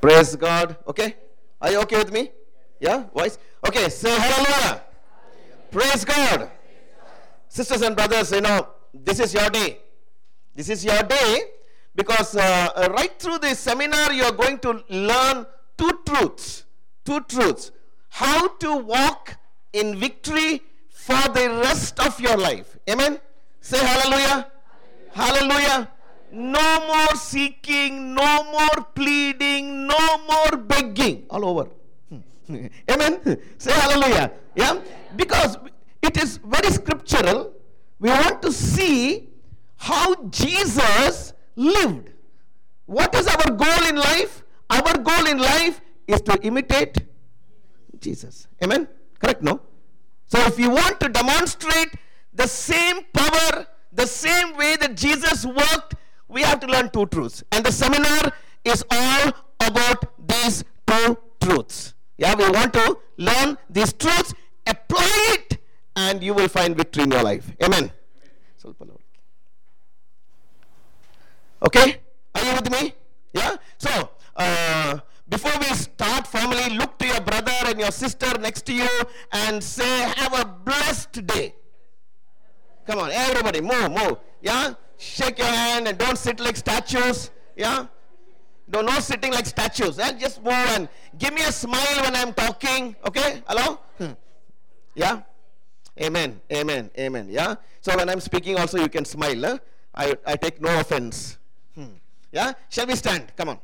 Praise God. Okay? Are you okay with me? Yeah? Voice? Okay, say hallelujah. Praise God. Sisters and brothers, you know, this is your day. This is your day because uh, right through this seminar, you are going to learn two truths. Two truths. How to walk in victory for the rest of your life. Amen? Say hallelujah. Hallelujah. No more seeking, no more pleading, no more begging. All over. Hmm. Amen. Say hallelujah. Yeah. Because it is very scriptural. We want to see how Jesus lived. What is our goal in life? Our goal in life is to imitate Jesus. Amen. Correct? No? So if you want to demonstrate the same power, the same way that Jesus worked, we have to learn two truths. And the seminar is all about these two truths. Yeah, we want to learn these truths, apply it, and you will find victory in your life. Amen. Okay? Are you with me? Yeah? So, uh, before we start formally, look to your brother and your sister next to you and say, Have a blessed day. Come on, everybody, move, move. Yeah? Shake your hand and don't sit like statues. Yeah? No, no sitting like statues. Eh? Just move and give me a smile when I'm talking. Okay? Hello? Hmm. Yeah? Amen. Amen. Amen. Yeah? So when I'm speaking also you can smile. Eh? I, I take no offense. Hmm. Yeah? Shall we stand? Come on.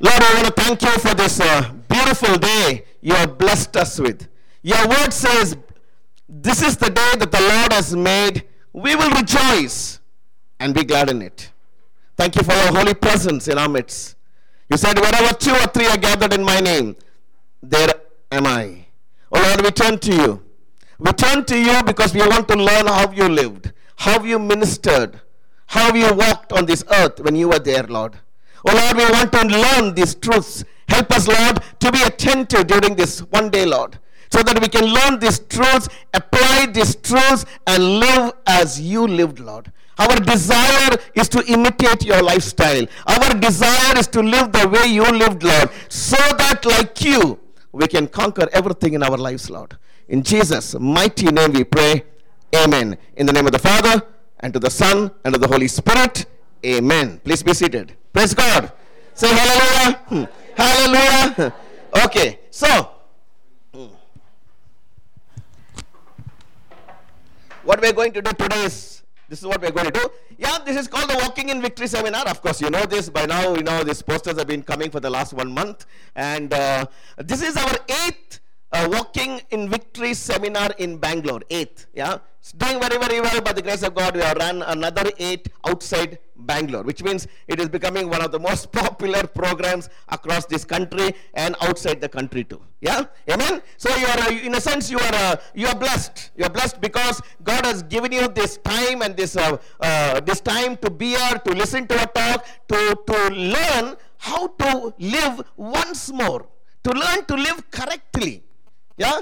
Lord, I want to thank you for this uh, beautiful day you have blessed us with. Your word says, This is the day that the Lord has made. We will rejoice and be glad in it. Thank you for your holy presence in our midst. You said, Wherever two or three are gathered in my name, there am I. Oh Lord, we turn to you. We turn to you because we want to learn how you lived, how you ministered, how you walked on this earth when you were there, Lord. Oh Lord, we want to learn these truths. Help us, Lord, to be attentive during this one day, Lord, so that we can learn these truths, apply these truths, and live as you lived, Lord. Our desire is to imitate your lifestyle. Our desire is to live the way you lived, Lord, so that, like you, we can conquer everything in our lives, Lord. In Jesus' mighty name we pray. Amen. In the name of the Father, and to the Son, and to the Holy Spirit. Amen. Please be seated. Praise God. Say hallelujah. Hmm. Hallelujah. Okay. So, hmm. What we're going to do today is this is what we're going to do. Yeah, this is called the Walking in Victory Seminar. Of course, you know this by now. You know these posters have been coming for the last one month, and uh, this is our eighth uh, Walking in Victory seminar in Bangalore. Eighth, yeah. It's doing very, very well by the grace of God. We have run another eight outside Bangalore, which means it is becoming one of the most popular programs across this country and outside the country too. Yeah, amen. So you are, uh, in a sense, you are uh, you are blessed. You are blessed because God has given you this time and this uh, uh, this time to be here, to listen to a talk, to to learn how to live once more, to learn to live correctly. Yeah.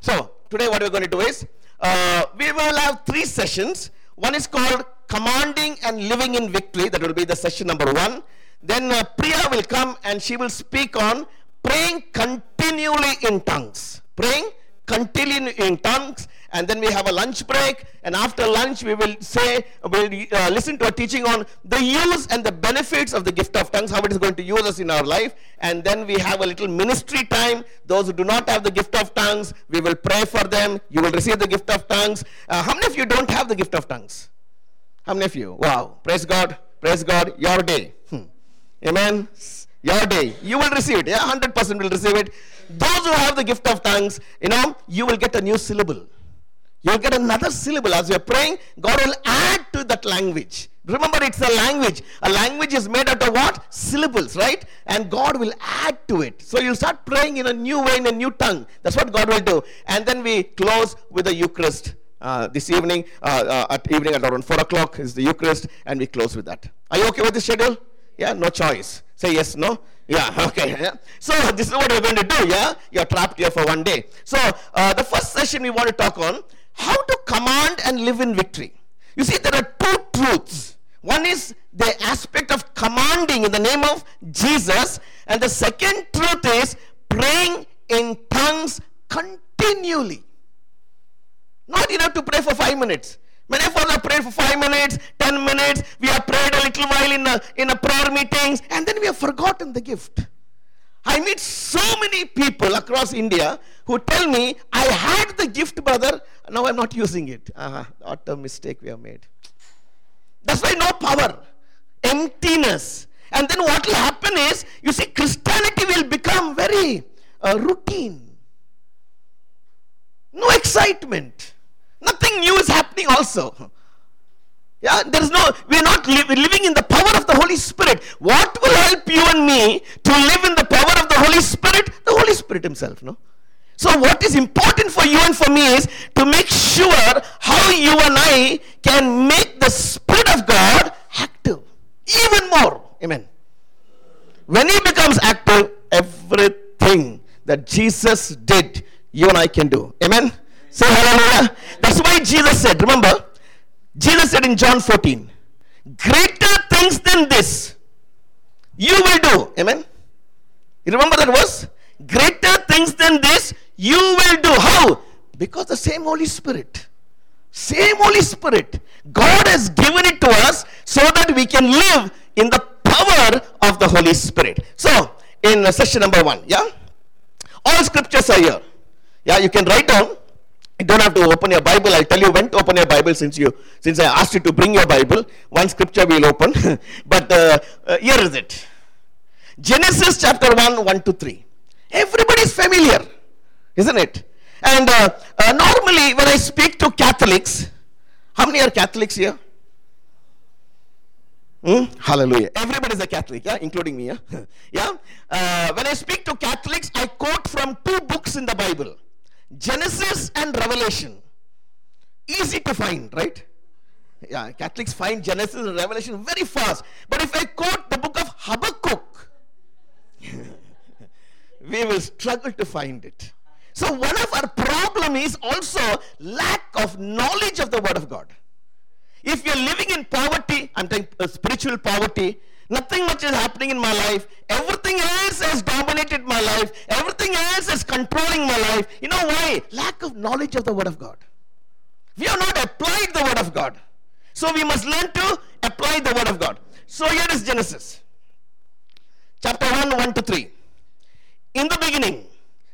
So today, what we're going to do is uh, we will have three sessions. One is called Commanding and Living in Victory. That will be the session number one. Then uh, Priya will come and she will speak on praying continually in tongues. Praying continually in tongues. And then we have a lunch break. And after lunch, we will say, we'll uh, listen to a teaching on the use and the benefits of the gift of tongues, how it is going to use us in our life. And then we have a little ministry time. Those who do not have the gift of tongues, we will pray for them. You will receive the gift of tongues. Uh, how many of you don't have the gift of tongues? How many of you? Wow. Praise God. Praise God. Your day. Hmm. Amen. Your day. You will receive it. Yeah, 100% will receive it. Those who have the gift of tongues, you know, you will get a new syllable. You'll get another syllable. As you're praying, God will add to that language. Remember, it's a language. A language is made out of what? Syllables, right? And God will add to it. So you'll start praying in a new way, in a new tongue. That's what God will do. And then we close with the Eucharist. Uh, this evening, uh, uh, at evening at around 4 o'clock is the Eucharist, and we close with that. Are you okay with this schedule? Yeah, no choice. Say yes, no? Yeah, okay. Yeah. So this is what we're going to do, yeah? You're trapped here for one day. So uh, the first session we want to talk on how to command and live in victory. You see, there are two truths. One is the aspect of commanding in the name of Jesus, and the second truth is praying in tongues continually. Not enough to pray for five minutes. Many of us have prayed for five minutes, ten minutes. We have prayed a little while in a, in a prayer meetings, and then we have forgotten the gift. I meet so many people across India who tell me, I had the gift, brother, now I'm not using it. Uh-huh, what a mistake we have made. That's why no power, emptiness. And then what will happen is, you see, Christianity will become very uh, routine. No excitement. Nothing new is happening also. Yeah, there is no, we are not li- living in the power of the Holy Spirit. What will help you and me to live in the power of the Holy Spirit? The Holy Spirit Himself, no? So, what is important for you and for me is to make sure how you and I can make the Spirit of God active even more. Amen. When He becomes active, everything that Jesus did, you and I can do. Amen. Say hallelujah. That's why Jesus said, remember, Jesus said in John 14, greater things than this you will do. Amen. You remember that verse? Greater things than this you will do. How? Because the same Holy Spirit. Same Holy Spirit. God has given it to us so that we can live in the power of the Holy Spirit. So, in session number one, yeah? All scriptures are here. Yeah, you can write down. You don't have to open your Bible. I'll tell you when to open your Bible since you since I asked you to bring your Bible. One scripture we'll open. but uh, uh, here is it. Genesis chapter 1, 1 to 3. Everybody is familiar, isn't it? And uh, uh, normally, when I speak to Catholics, how many are Catholics here? Hmm? Hallelujah. Everybody is a Catholic, yeah, including me, yeah. yeah. Uh, when I speak to Catholics, I quote from two books in the Bible Genesis and Revelation. Easy to find, right? Yeah, Catholics find Genesis and Revelation very fast. But if I quote the book of Habakkuk, we will struggle to find it. So one of our problem is also lack of knowledge of the Word of God. If you're living in poverty, I'm saying uh, spiritual poverty, nothing much is happening in my life. Everything else has dominated my life. Everything else is controlling my life. You know why? Lack of knowledge of the Word of God. We have not applied the Word of God. So we must learn to apply the Word of God. So here is Genesis. Chapter 1, 1 to 3. In the beginning,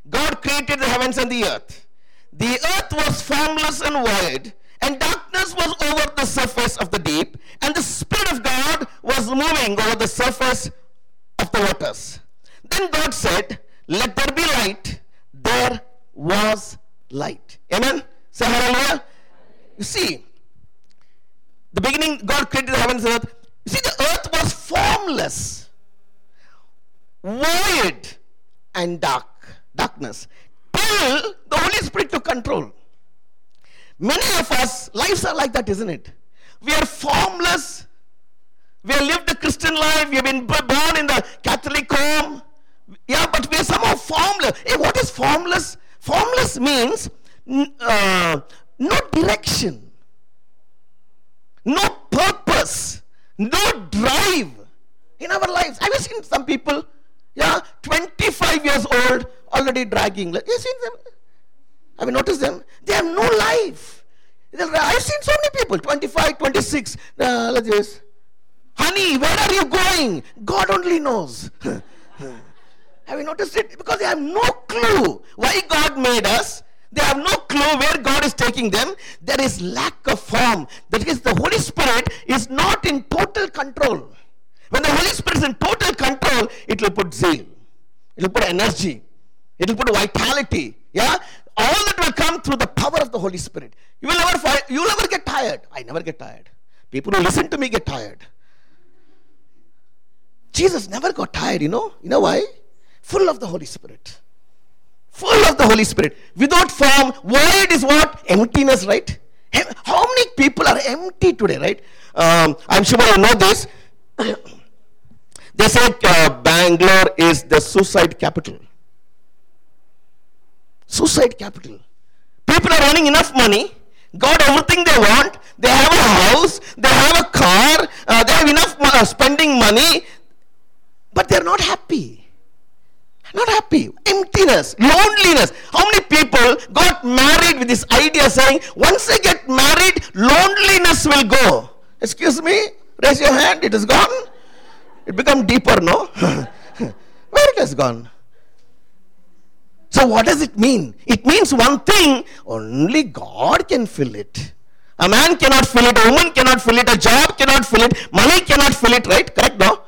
God created the heavens and the earth. The earth was formless and void, and darkness was over the surface of the deep, and the Spirit of God was moving over the surface of the waters. Then God said, Let there be light. There was light. Amen? Say hallelujah. You see, the beginning, God created the heavens and earth. You see, the earth was formless, void, and dark. Darkness. Till the Holy Spirit took control. Many of us, lives are like that, isn't it? We are formless. We have lived a Christian life. We have been born in the Catholic home. Yeah, but we are somehow formless. Hey, what is formless? Formless means uh, no direction, no purpose, no drive in our lives. I have you seen some people? Yeah, 25 years old, already dragging. You seen them? Have you noticed them? They have no life. I've seen so many people, 25, 26. Uh. Honey, where are you going? God only knows. have you noticed it? Because they have no clue why God made us. They have no clue where God is taking them. There is lack of form. That is, the Holy Spirit is not in total control. When the Holy Spirit is in total control, it will put zeal, it will put energy, it will put vitality. Yeah, all that will come through the power of the Holy Spirit. You will never find, you will never get tired. I never get tired. People who listen to me get tired. Jesus never got tired, you know. You know why? Full of the Holy Spirit. Full of the Holy Spirit. Without form, void is what? Emptiness, right? How many people are empty today, right? Um, I'm sure you know this. they said uh, Bangalore is the suicide capital. Suicide capital. People are earning enough money, got everything they want. They have a house, they have a car, uh, they have enough uh, spending money, but they're not happy. Not happy. Emptiness, loneliness. How many people got married with this idea saying, once I get married, loneliness will go? Excuse me? Raise your hand. It is gone. It become deeper, no? Where it has gone? So, what does it mean? It means one thing only God can fill it. A man cannot fill it, a woman cannot fill it, a job cannot fill it, money cannot fill it, right? Correct, no?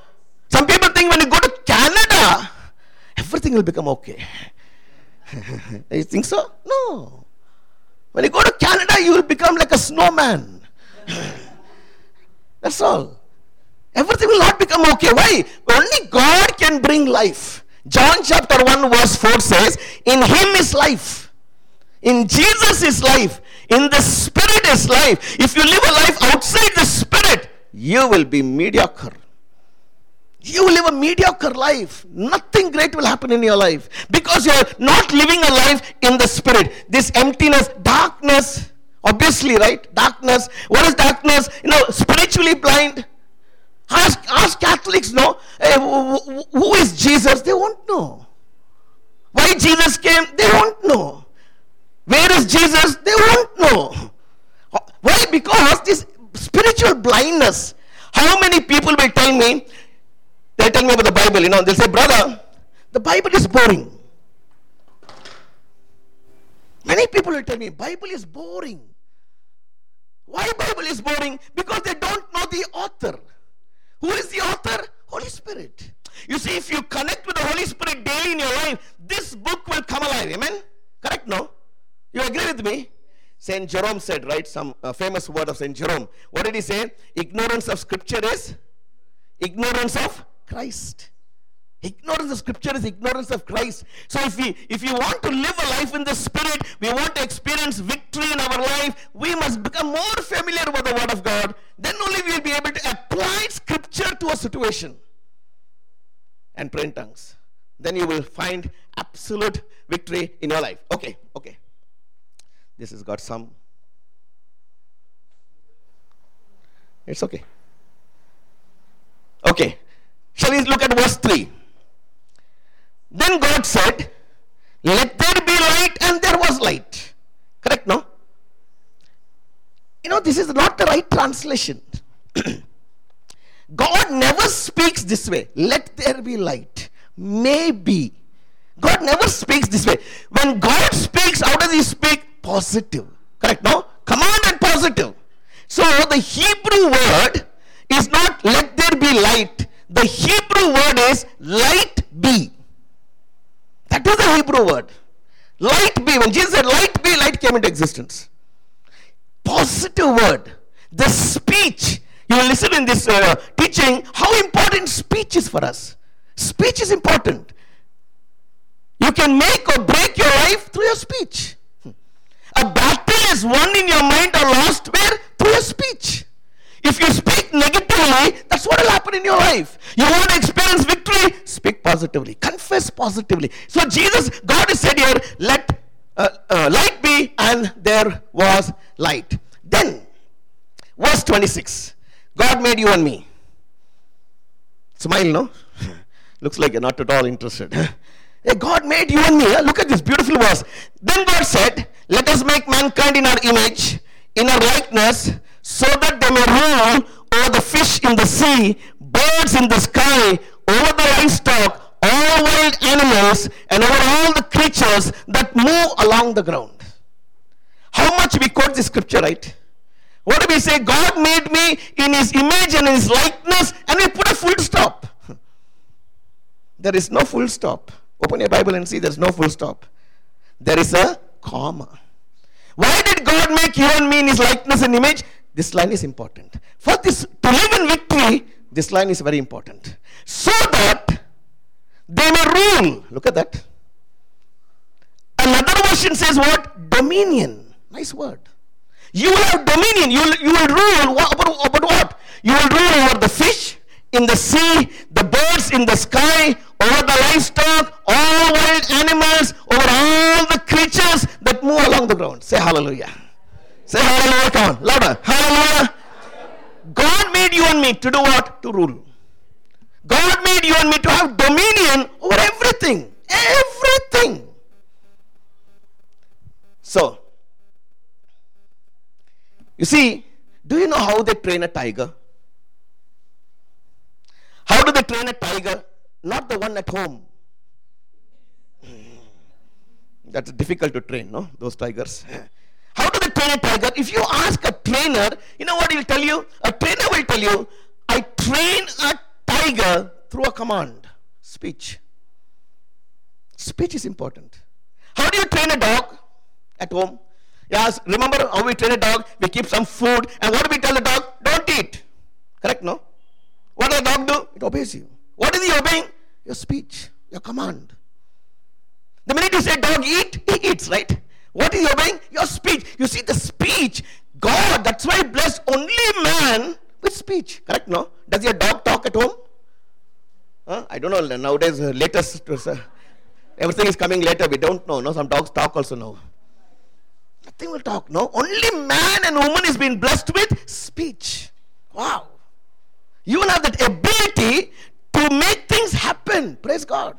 Some people think when you go to Canada, everything will become okay. you think so? No. When you go to Canada, you will become like a snowman. That's all. Everything will not become okay. Why? Only God can bring life. John chapter 1, verse 4 says, In Him is life. In Jesus is life. In the Spirit is life. If you live a life outside the Spirit, you will be mediocre. You will live a mediocre life. Nothing great will happen in your life because you're not living a life in the Spirit. This emptiness, darkness, obviously, right? Darkness. What is darkness? You know, spiritually blind Ask, ask Catholics, no? Eh, hey, who is Jesus? They won't know. Why Jesus came? They won't know. Where is Jesus? They won't know. Why? Because this spiritual blindness. How many people will tell me? They'll tell me about the Bible, you know, they'll say, brother, the Bible is boring. Many people will tell me, Bible is boring. Why Bible is boring? Because they don't know the author. Who is the author? Holy Spirit. You see, if you connect with the Holy Spirit daily in your life, this book will come alive. Amen? Correct? No? You agree with me? St. Jerome said, right? Some uh, famous word of St. Jerome. What did he say? Ignorance of Scripture is ignorance of Christ. Ignorance of scripture is ignorance of Christ. So if we if you want to live a life in the spirit, we want to experience victory in our life, we must become more familiar with the word of God. Then only we will be able to apply scripture to a situation. And pray in tongues. Then you will find absolute victory in your life. Okay, okay. This has got some. It's okay. Okay. Shall we look at verse 3? Then God said, Let there be light, and there was light. Correct, no? You know, this is not the right translation. God never speaks this way. Let there be light. Maybe. God never speaks this way. When God speaks, how does He speak? Positive. Correct, no? Command and positive. So the Hebrew word is not let there be light. The Hebrew word is light be. That was the Hebrew word. Light be. When Jesus said light be, light came into existence. Positive word. The speech. You will listen in this uh, teaching how important speech is for us. Speech is important. You can make or break your life through your speech. A battle is won in your mind or lost where? Through your speech. If you speak negatively, that's what will happen in your life. You want to experience victory? Speak positively. Confess positively. So Jesus, God has said here, let uh, uh, light be, and there was light. Then, verse 26. God made you and me. Smile, no? Looks like you're not at all interested. God made you and me. Look at this beautiful verse. Then God said, Let us make mankind in our image, in our likeness, so that they may rule over the fish in the sea, birds in the sky, over the livestock, all wild animals, and over all the creatures that move along the ground. How much we quote this scripture, right? What do we say? God made me in his image and his likeness, and we put a full stop. There is no full stop. Open your Bible and see there's no full stop. There is a comma. Why did God make you and me in his likeness and image? This line is important. For this to live in victory, this line is very important. So that they may rule. Look at that. Another version says what? Dominion. Nice word. You will have dominion. You will, you will rule over, over what? You will rule over the fish in the sea, the birds in the sky, over the livestock, all wild animals, over all the creatures that move along the ground. Say hallelujah. Say hallelujah, come on, louder. Hallelujah. God made you and me to do what? To rule. God made you and me to have dominion over everything. Everything. So, you see, do you know how they train a tiger? How do they train a tiger? Not the one at home. Hmm. That's difficult to train, no? Those tigers. A tiger? If you ask a trainer, you know what he'll tell you? A trainer will tell you, I train a tiger through a command. Speech. Speech is important. How do you train a dog at home? Yes, remember how we train a dog? We keep some food, and what do we tell the dog? Don't eat. Correct, no? What does the dog do? It obeys you. What is he obeying? Your speech, your command. The minute you say dog eat, he eats, right? What is he obeying? Your speech. You see, the speech, God, that's why bless only man with speech. Correct, no? Does your dog talk at home? Huh? I don't know. Nowadays, uh, latest, uh, everything is coming later. We don't know. No, some dogs talk also now. Nothing will talk. No, only man and woman is being blessed with speech. Wow. You will have that ability to make things happen. Praise God.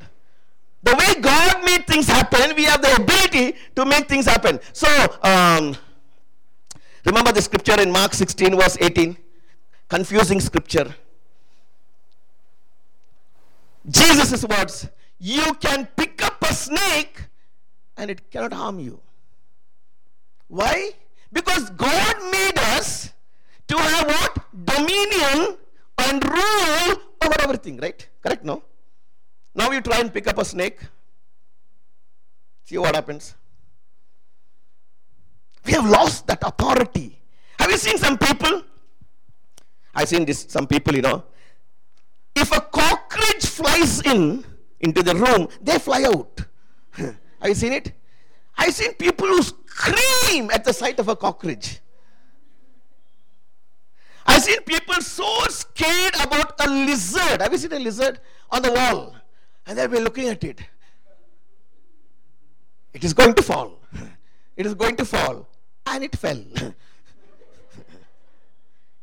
The way God made things happen, we have the ability to make things happen. So, um, remember the scripture in Mark 16, verse 18? Confusing scripture. Jesus' words You can pick up a snake and it cannot harm you. Why? Because God made us to have what? Dominion and rule over everything, right? Correct? No? Now you try and pick up a snake. See what happens. We have lost that authority. Have you seen some people? I've seen this, some people, you know. If a cockroach flies in into the room, they fly out. have you seen it? I've seen people who scream at the sight of a cockroach. I've seen people so scared about a lizard. Have you seen a lizard on the wall? And they'll be looking at it. It is going to fall. It is going to fall. And it fell.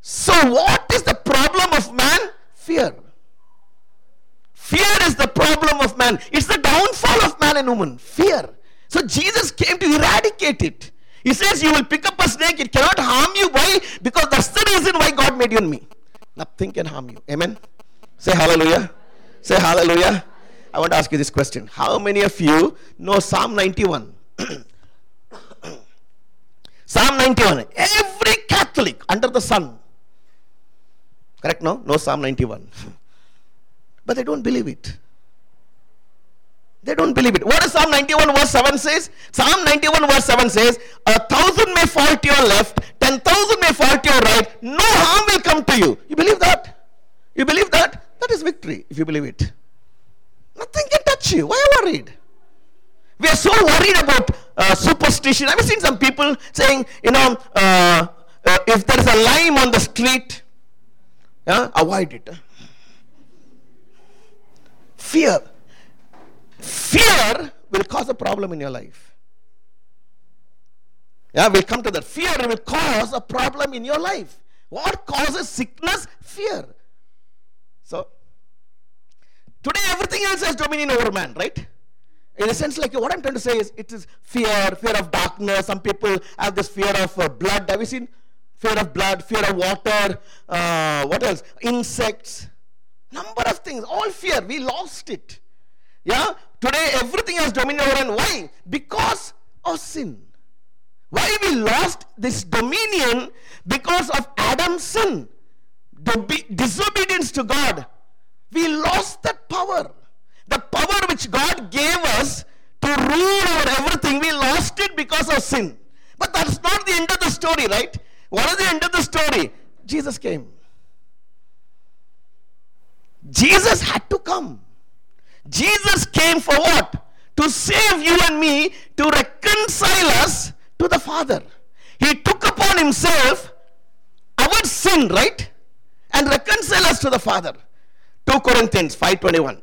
so, what is the problem of man? Fear. Fear is the problem of man. It's the downfall of man and woman. Fear. So, Jesus came to eradicate it. He says, You will pick up a snake, it cannot harm you. Why? Because that's the reason why God made you and me. Nothing can harm you. Amen. Say hallelujah. Say hallelujah. I want to ask you this question. How many of you know Psalm 91? Psalm 91. Every Catholic under the sun. Correct? No? No Psalm 91. But they don't believe it. They don't believe it. What does Psalm 91 verse 7 says? Psalm 91 verse 7 says, A thousand may fall to your left, ten thousand may fall to your right, no harm will come to you. You believe that? You believe that? That is victory if you believe it. Nothing can touch you. Why are you worried? We are so worried about uh, superstition. I've seen some people saying, you know, uh, uh, if there is a lime on the street, yeah, avoid it. Fear. Fear will cause a problem in your life. Yeah, we'll come to that. Fear will cause a problem in your life. What causes sickness? Fear. Today everything else has dominion over man, right? In a sense, like what I'm trying to say is, it is fear, fear of darkness. Some people have this fear of uh, blood. Have you seen fear of blood, fear of water? Uh, what else? Insects. Number of things. All fear. We lost it. Yeah. Today everything has dominion over, and why? Because of sin. Why we lost this dominion? Because of Adam's sin, the disobedience to God. We lost that power. The power which God gave us to rule over everything, we lost it because of sin. But that's not the end of the story, right? What is the end of the story? Jesus came. Jesus had to come. Jesus came for what? To save you and me, to reconcile us to the Father. He took upon himself our sin, right? And reconcile us to the Father. 2 Corinthians 5:21.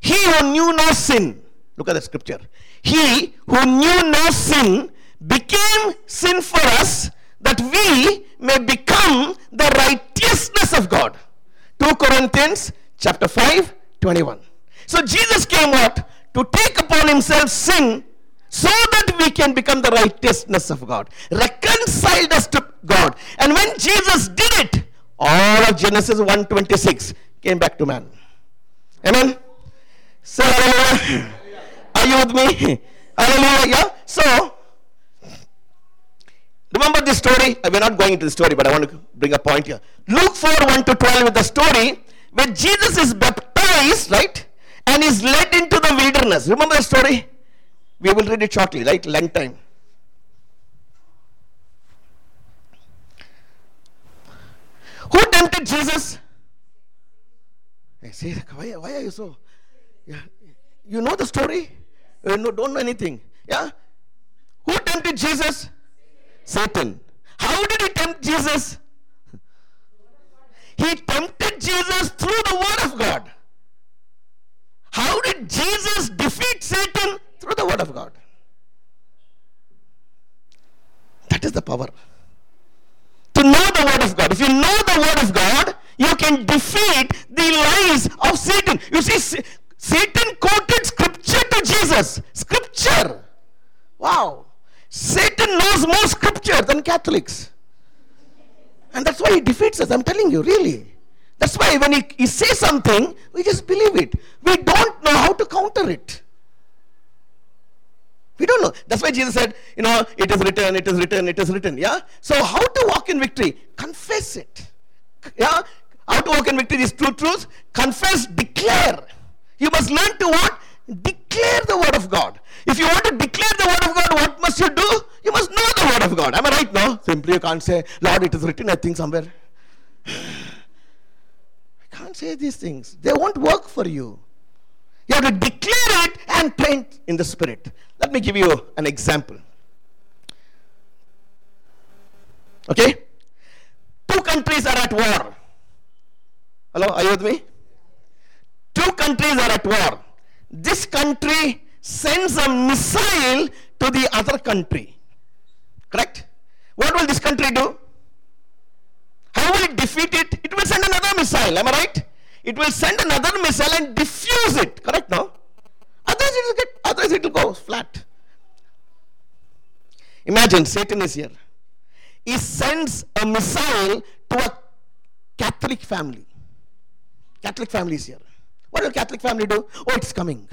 He who knew no sin, look at the scripture. He who knew no sin became sin for us that we may become the righteousness of God. 2 Corinthians chapter 5, 21. So Jesus came what? To take upon himself sin so that we can become the righteousness of God. Reconciled us to God. And when Jesus did it, all of Genesis 1:26 came back to man. Amen. So are you with me? Hallelujah. Yeah. So remember this story. Uh, we're not going into the story, but I want to bring a point here. Luke 4 1 to 12 with the story where Jesus is baptized, right? And is led into the wilderness. Remember the story? We will read it shortly, right? Length time. Who tempted Jesus? Eh, hey, see, why, why are you so? Yeah. You know the story? Eh, you know, don't know anything. Yeah? Who tempted Jesus? Satan. How did he tempt Jesus? He tempted Jesus through the Word of God. How did Jesus defeat Satan? Through the Word of God. That is the power. To know the Word of God. If you know the Word of God, you can defeat the lies of Satan. You see, Satan quoted scripture to Jesus. Scripture. Wow. Satan knows more scripture than Catholics. And that's why he defeats us. I'm telling you, really. That's why when he, he says something, we just believe it. We don't know how to counter it. We don't know. That's why Jesus said, you know, it is written, it is written, it is written. Yeah? So, how to walk in victory? Confess it. Yeah? How to walk in victory is two truths. Confess, declare. You must learn to what? Declare the word of God. If you want to declare the word of God, what must you do? You must know the word of God. Am I right? No. Simply you can't say, Lord, it is written, I think somewhere. I can't say these things. They won't work for you. You have to declare it and paint in the spirit. Let me give you an example. Okay? Two countries are at war. Hello, are you with me? Two countries are at war. This country sends a missile to the other country. Correct? What will this country do? How will it defeat it? It will send another missile. Am I right? It will send another missile and diffuse it. Correct? No? Otherwise it will get. Otherwise it will go flat. Imagine Satan is here. He sends a missile to a Catholic family. Catholic family is here. What will Catholic family do? Oh, it's coming.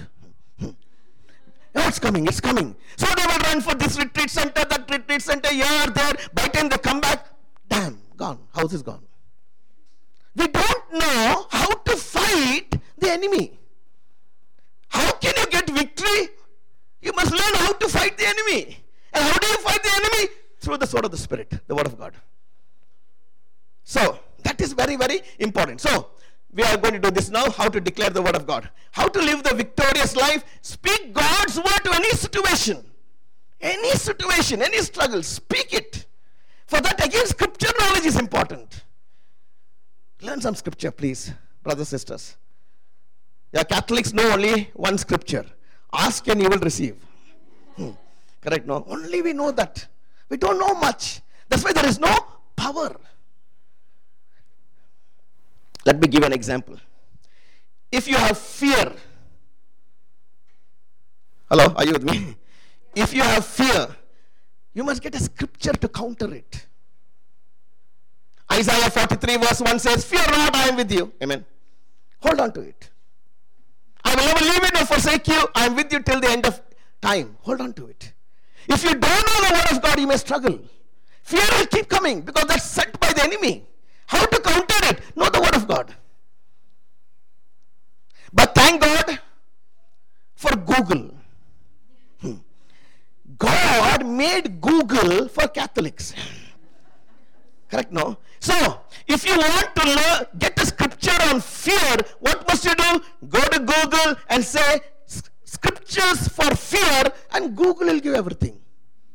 Oh, it's coming, it's coming. So they will run for this retreat center, that retreat center, here, there. By the time they come back, damn, gone. House is gone. We don't know how to fight the enemy. How can you get victory? You must learn how to fight the enemy. And how do you fight the enemy? Through the sword of the Spirit, the Word of God. So, that is very, very important. So, we are going to do this now how to declare the word of God, how to live the victorious life. Speak God's word to any situation, any situation, any struggle. Speak it. For that, again, scripture knowledge is important. Learn some scripture, please, brothers, sisters. Yeah, Catholics know only one scripture ask and you will receive. Hmm. Correct? No? Only we know that. We don't know much. That's why there is no power. Let me give an example. If you have fear, hello, are you with me? If you have fear, you must get a scripture to counter it. Isaiah 43 verse 1 says, Fear not, I am with you. Amen. Hold on to it. I will never leave you nor forsake you. I am with you till the end of time. Hold on to it. If you don't know the word of God, you may struggle. Fear will keep coming because that's sent by the enemy. How to counter it? Know the word of God. But thank God for Google. Hmm. God made Google for Catholics. Correct? No? So, if you want to learn, get a scripture on fear, what must you do? Go to Google and say scriptures for fear, and Google will give everything.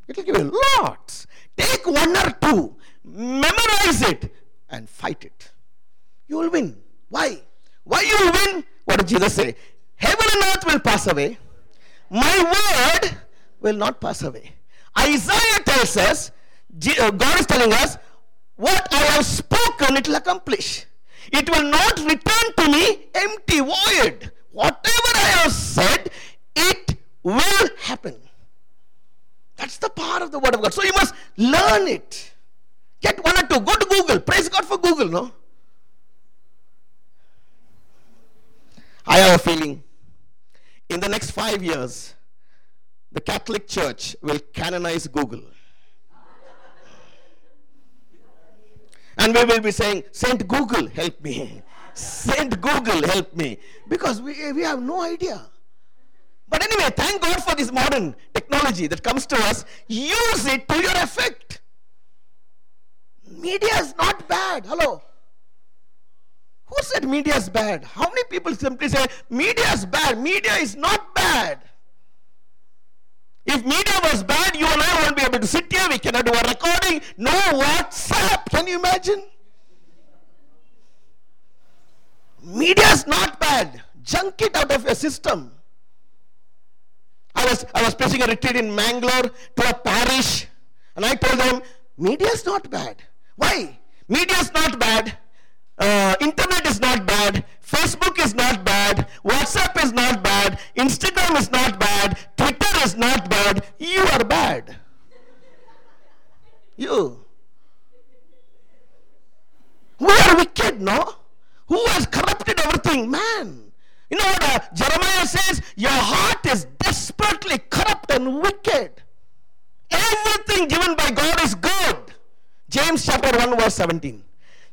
It will give you lots. Take one or two, memorize it, and fight it. You will win. Why? Why you will win? What did Jesus say? Heaven and earth will pass away. My word will not pass away. Isaiah tells us, uh, God is telling us, what I have spoken, it will accomplish. It will not return to me empty, void. Whatever I have said, it will happen. That's the power of the word of God. So you must learn it. Get one or two. Go to Google. Praise God for Google, no? I have a feeling in the next five years, the Catholic Church will canonize Google. And we will be saying, Saint Google, help me. Saint Google, help me. Because we, we have no idea. But anyway, thank God for this modern technology that comes to us. Use it to your effect. Media is not bad. Hello. Who said media is bad? How many people simply say media is bad? Media is not bad. If media was bad, you and I won't be able to sit here. We cannot do a recording. No WhatsApp. Can you imagine? Media is not bad. Junk it out of your system. I was, I was preaching a retreat in Mangalore to a parish, and I told them, media is not bad. Why? Media is not bad. Uh, internet is not bad. Facebook is not bad. WhatsApp is not bad. Instagram is not bad. Twitter is not bad. You are bad. You. We are wicked, no? Who has corrupted everything? Man. You know what uh, Jeremiah says? Your heart is desperately corrupt and wicked. Everything given by God is. James chapter 1 verse 17.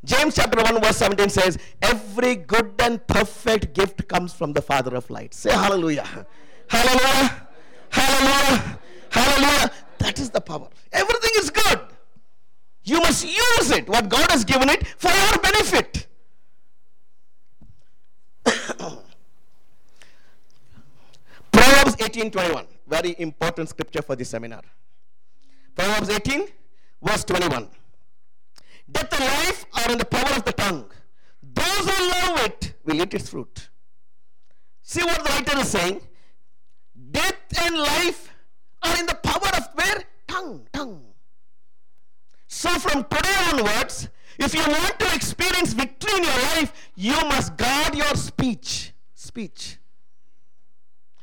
James chapter 1 verse 17 says, Every good and perfect gift comes from the Father of lights. Say hallelujah. Hallelujah. Hallelujah. Hallelujah. That is the power. Everything is good. You must use it, what God has given it, for your benefit. Proverbs 18:21, very important scripture for this seminar. Proverbs 18, verse 21. Death and life are in the power of the tongue. Those who love it will eat its fruit. See what the writer is saying? Death and life are in the power of where? Tongue, tongue. So from today onwards, if you want to experience victory in your life, you must guard your speech. Speech.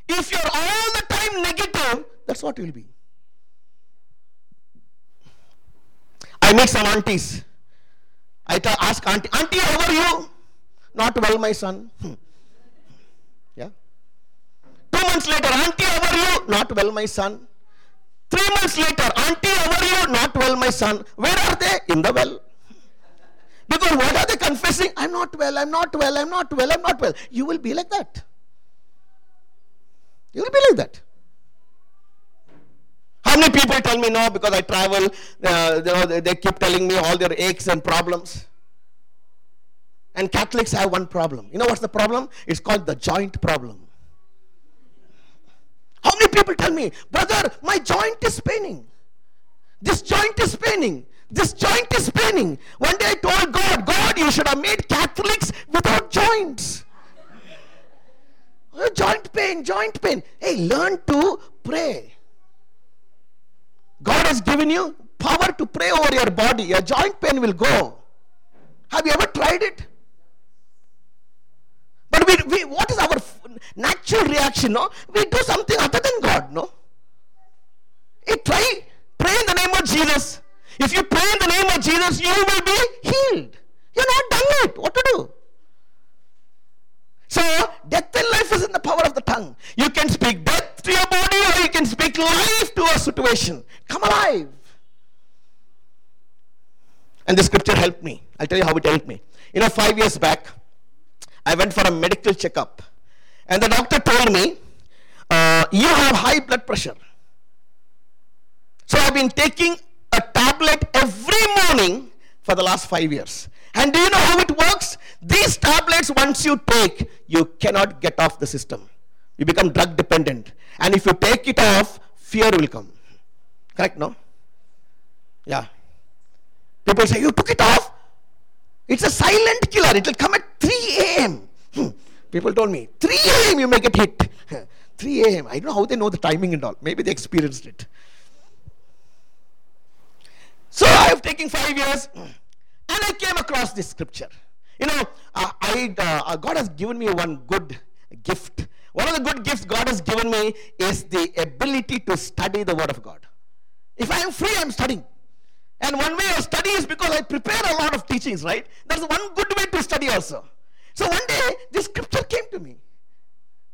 If you're all the time negative, that's what you will be. I meet some aunties. I ask auntie, auntie, how are you? Not well, my son. Hmm. Yeah. Two months later, auntie, how are you? Not well, my son. Three months later, auntie, how are you? Not well, my son. Where are they? In the well. Because what are they confessing? I'm not well, I'm not well, I'm not well, I'm not well. You will be like that. You will be like that. Many people tell me no because I travel, uh, they, they keep telling me all their aches and problems. And Catholics have one problem. You know what's the problem? It's called the joint problem. How many people tell me, brother, my joint is paining. This joint is paining. This joint is paining. One day I told God, God, you should have made Catholics without joints. joint pain, joint pain. Hey, learn to pray. God has given you power to pray over your body. Your joint pain will go. Have you ever tried it? But we, we what is our natural reaction? No, we do something other than God. No, try pray in the name of Jesus. If you pray in the name of Jesus, you will be healed. You're not done it. What to do? So, death and life is in the power of the tongue. You can speak death to your body or you can speak life to a situation. Come alive. And the scripture helped me. I'll tell you how it helped me. You know, five years back, I went for a medical checkup. And the doctor told me, uh, You have high blood pressure. So I've been taking a tablet every morning for the last five years. And do you know how it works? These tablets, once you take, you cannot get off the system. You become drug dependent. And if you take it off, fear will come. Correct, no? Yeah. People say, You took it off? It's a silent killer. It will come at 3 a.m. Hmm. People told me, 3 a.m. you may get hit. 3 a.m. I don't know how they know the timing and all. Maybe they experienced it. So I have taken five years and I came across this scripture. You know, uh, I, uh, God has given me one good gift. One of the good gifts God has given me is the ability to study the Word of God. If I am free, I'm studying. And one way of study is because I prepare a lot of teachings, right? That's one good way to study also. So one day, this scripture came to me.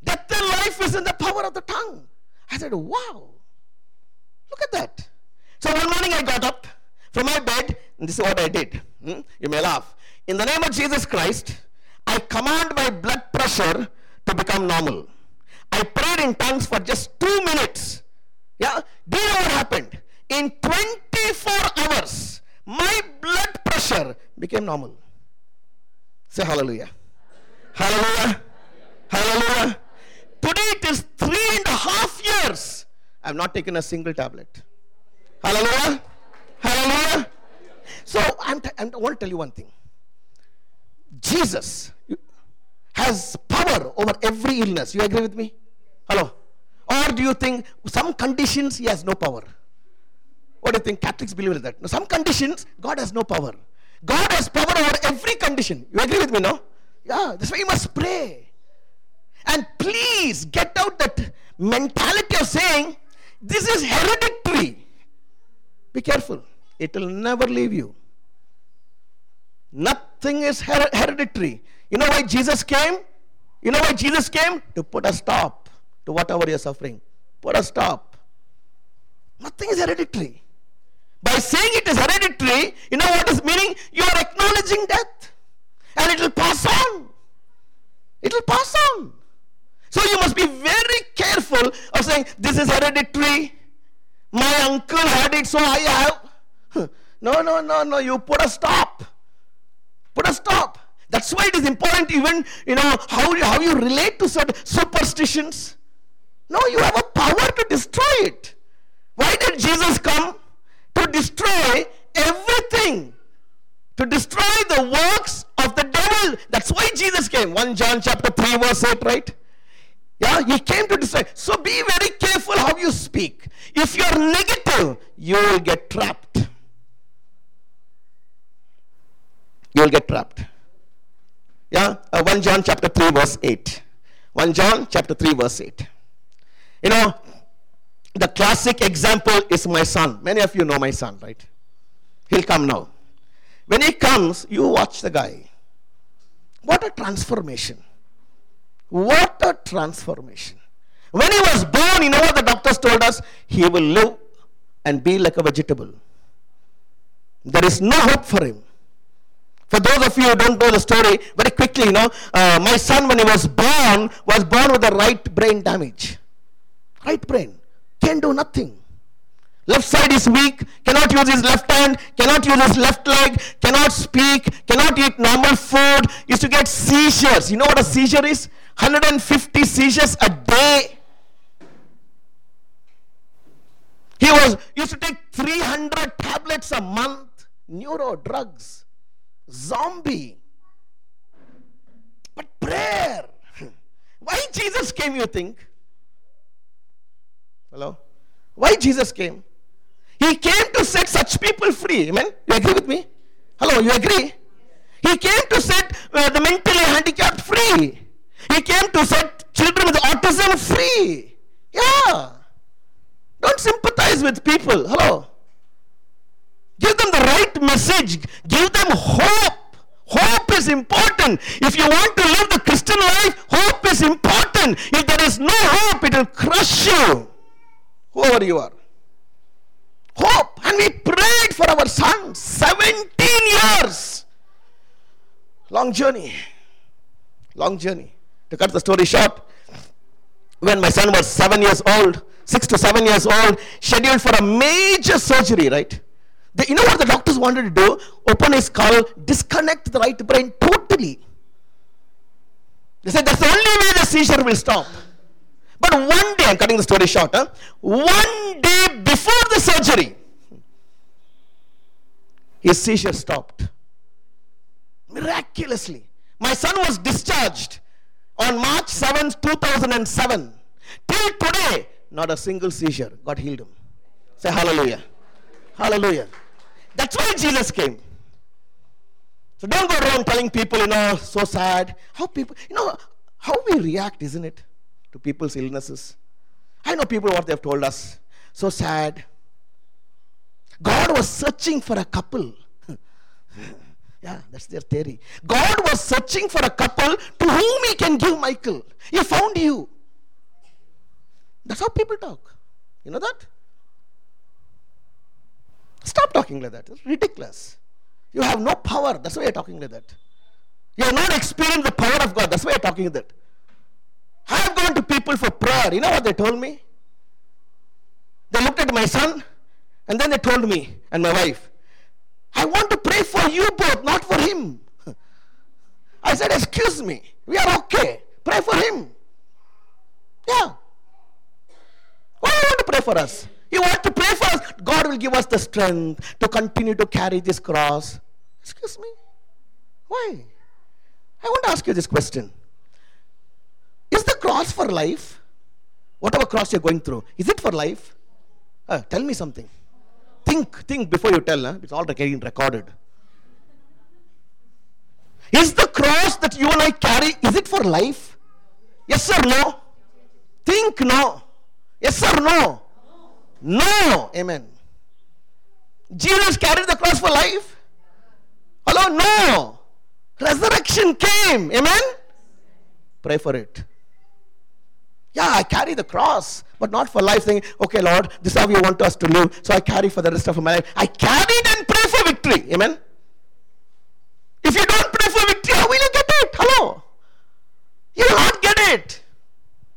Death and life is in the power of the tongue. I said, wow, look at that. So one morning I got up from my bed, and this is what I did. Hmm? You may laugh. In the name of Jesus Christ, I command my blood pressure to become normal. I prayed in tongues for just two minutes. Yeah? Do you know what happened? In 24 hours, my blood pressure became normal. Say hallelujah. Hallelujah. Hallelujah. Today it is three and a half years. I have not taken a single tablet. Hallelujah. Hallelujah. So I'm t- I'm, I want to tell you one thing. Jesus has power over every illness. You agree with me? Hello? Or do you think some conditions he has no power? What do you think? Catholics believe in that. No, some conditions God has no power. God has power over every condition. You agree with me, no? Yeah, that's why you must pray. And please get out that mentality of saying, this is hereditary. Be careful. It will never leave you. Nothing is her- hereditary. You know why Jesus came? You know why Jesus came? To put a stop to whatever you're suffering. Put a stop. Nothing is hereditary. By saying it is hereditary, you know what is meaning? You are acknowledging death. And it will pass on. It will pass on. So you must be very careful of saying, This is hereditary. My uncle had it, so I have. No, no, no, no. You put a stop. Put a stop. That's why it is important, even you know how you, how you relate to certain superstitions. No, you have a power to destroy it. Why did Jesus come? To destroy everything. To destroy the works of the devil. That's why Jesus came. 1 John chapter 3, verse 8, right? Yeah, he came to destroy. So be very careful how you speak. If you are negative, you will get trapped. You will get trapped. Yeah, uh, 1 John chapter 3, verse 8. 1 John chapter 3, verse 8. You know, the classic example is my son. Many of you know my son, right? He'll come now. When he comes, you watch the guy. What a transformation. What a transformation. When he was born, you know what the doctors told us? He will live and be like a vegetable. There is no hope for him. For those of you who don't know the story, very quickly, you know, uh, my son, when he was born, was born with a right brain damage. Right brain. Can do nothing. Left side is weak, cannot use his left hand, cannot use his left leg, cannot speak, cannot eat normal food, used to get seizures. You know what a seizure is? 150 seizures a day. He was used to take 300 tablets a month, neuro drugs, zombie. But prayer. Why Jesus came, you think? Hello? Why Jesus came? He came to set such people free. Amen? You agree with me? Hello, you agree? He came to set uh, the mentally handicapped free. He came to set children with autism free. Yeah. Don't sympathize with people. Hello. Give them the right message. Give them hope. Hope is important. If you want to live the Christian life, hope is important. If there is no hope, it will crush you. Whoever you are. Hope. And we prayed for our son 17 years. Long journey. Long journey. To cut the story short, when my son was seven years old, six to seven years old, scheduled for a major surgery, right? The, you know what the doctors wanted to do? Open his skull, disconnect the right brain totally. They said that's the only way the seizure will stop. But one day, I'm cutting the story short, huh? one day before the surgery, his seizure stopped. Miraculously. My son was discharged on March 7, 2007. Till today, not a single seizure. God healed him. Say hallelujah. Hallelujah. That's why Jesus came. So don't go around telling people, you know, so sad. How people, you know, how we react, isn't it, to people's illnesses? I know people what they've told us. So sad. God was searching for a couple. yeah, that's their theory. God was searching for a couple to whom he can give Michael. He found you. That's how people talk. You know that? Stop talking like that. It's ridiculous. You have no power. That's why you're talking like that. You have not experienced the power of God. That's why you're talking like that. I have gone to people for prayer. You know what they told me? They looked at my son and then they told me and my wife, I want to pray for you both, not for him. I said, Excuse me, we are okay. Pray for him. Yeah. Why do you want to pray for us? You want to pray for us. God will give us the strength to continue to carry this cross. Excuse me? Why? I want to ask you this question cross for life? Whatever cross you're going through, is it for life? Uh, tell me something. Think, think before you tell. Huh? It's all getting recorded. Is the cross that you and I carry, is it for life? Yes or no? Think no. Yes or no? No. Amen. Jesus carried the cross for life? Hello? No. Resurrection came. Amen? Pray for it. Yeah, I carry the cross, but not for life, saying, okay, Lord, this is how you want us to live, so I carry for the rest of my life. I carry it and pray for victory. Amen? If you don't pray for victory, how will you get it? Hello? You will not get it.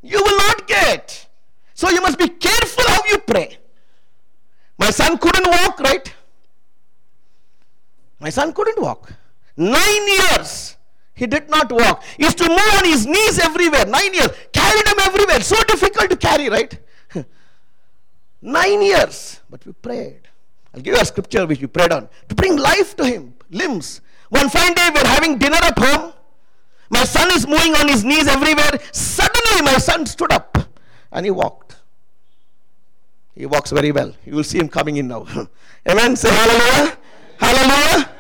You will not get. So you must be careful how you pray. My son couldn't walk, right? My son couldn't walk. Nine years he did not walk. He used to move on his knees everywhere. Nine years. Carried him everywhere. So difficult to carry, right? Nine years. But we prayed. I'll give you a scripture which we prayed on. To bring life to him. Limbs. One fine day we're having dinner at home. My son is moving on his knees everywhere. Suddenly my son stood up and he walked. He walks very well. You will see him coming in now. Amen. Say hallelujah. Hallelujah.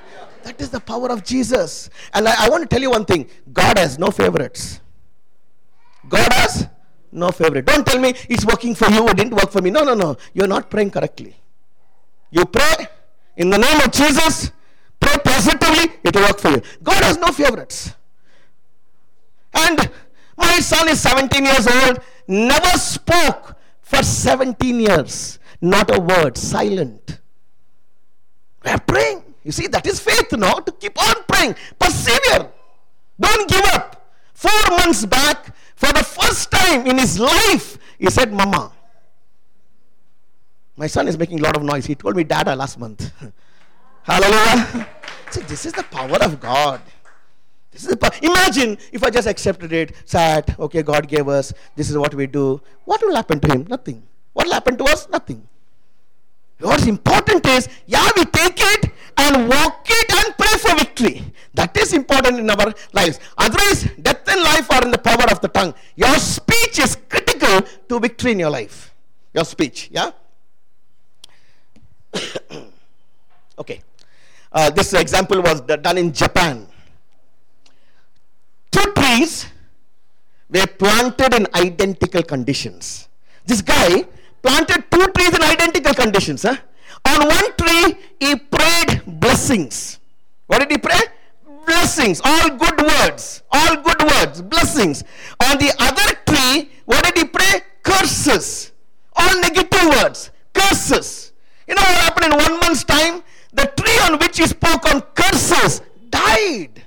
That is the power of Jesus. And I, I, want to tell you one thing God has no favorites. God has no favorite. Don't tell me it's working for you, it didn't work for me. No, no, no. You're not praying correctly. You pray in the name of Jesus, pray positively, it will work for you. God has no favorites. And my son is 17 years old, never spoke for 17 years. Not a word, silent. We are praying. You see, that is faith now to keep on praying. Persevere. Don't give up. Four months back, for the first time in his life, he said, Mama. My son is making a lot of noise. He told me Dada last month. Hallelujah. See, this is the power of God. This is the power. Imagine if I just accepted it, sad, okay, God gave us, this is what we do. What will happen to him? Nothing. What will happen to us? Nothing. What's important is, yeah, we take it and walk it and pray for victory. That is important in our lives. Otherwise, death and life are in the power of the tongue. Your speech is critical to victory in your life. Your speech, yeah? okay. Uh, this example was done in Japan. Two trees were planted in identical conditions. This guy planted two trees in identical conditions. Huh? On one tree, he prayed blessings. What did he pray? Blessings, all good words, all good words, blessings. On the other tree, what did he pray? Curses, all negative words, curses. You know what happened in one month's time? The tree on which he spoke on curses died.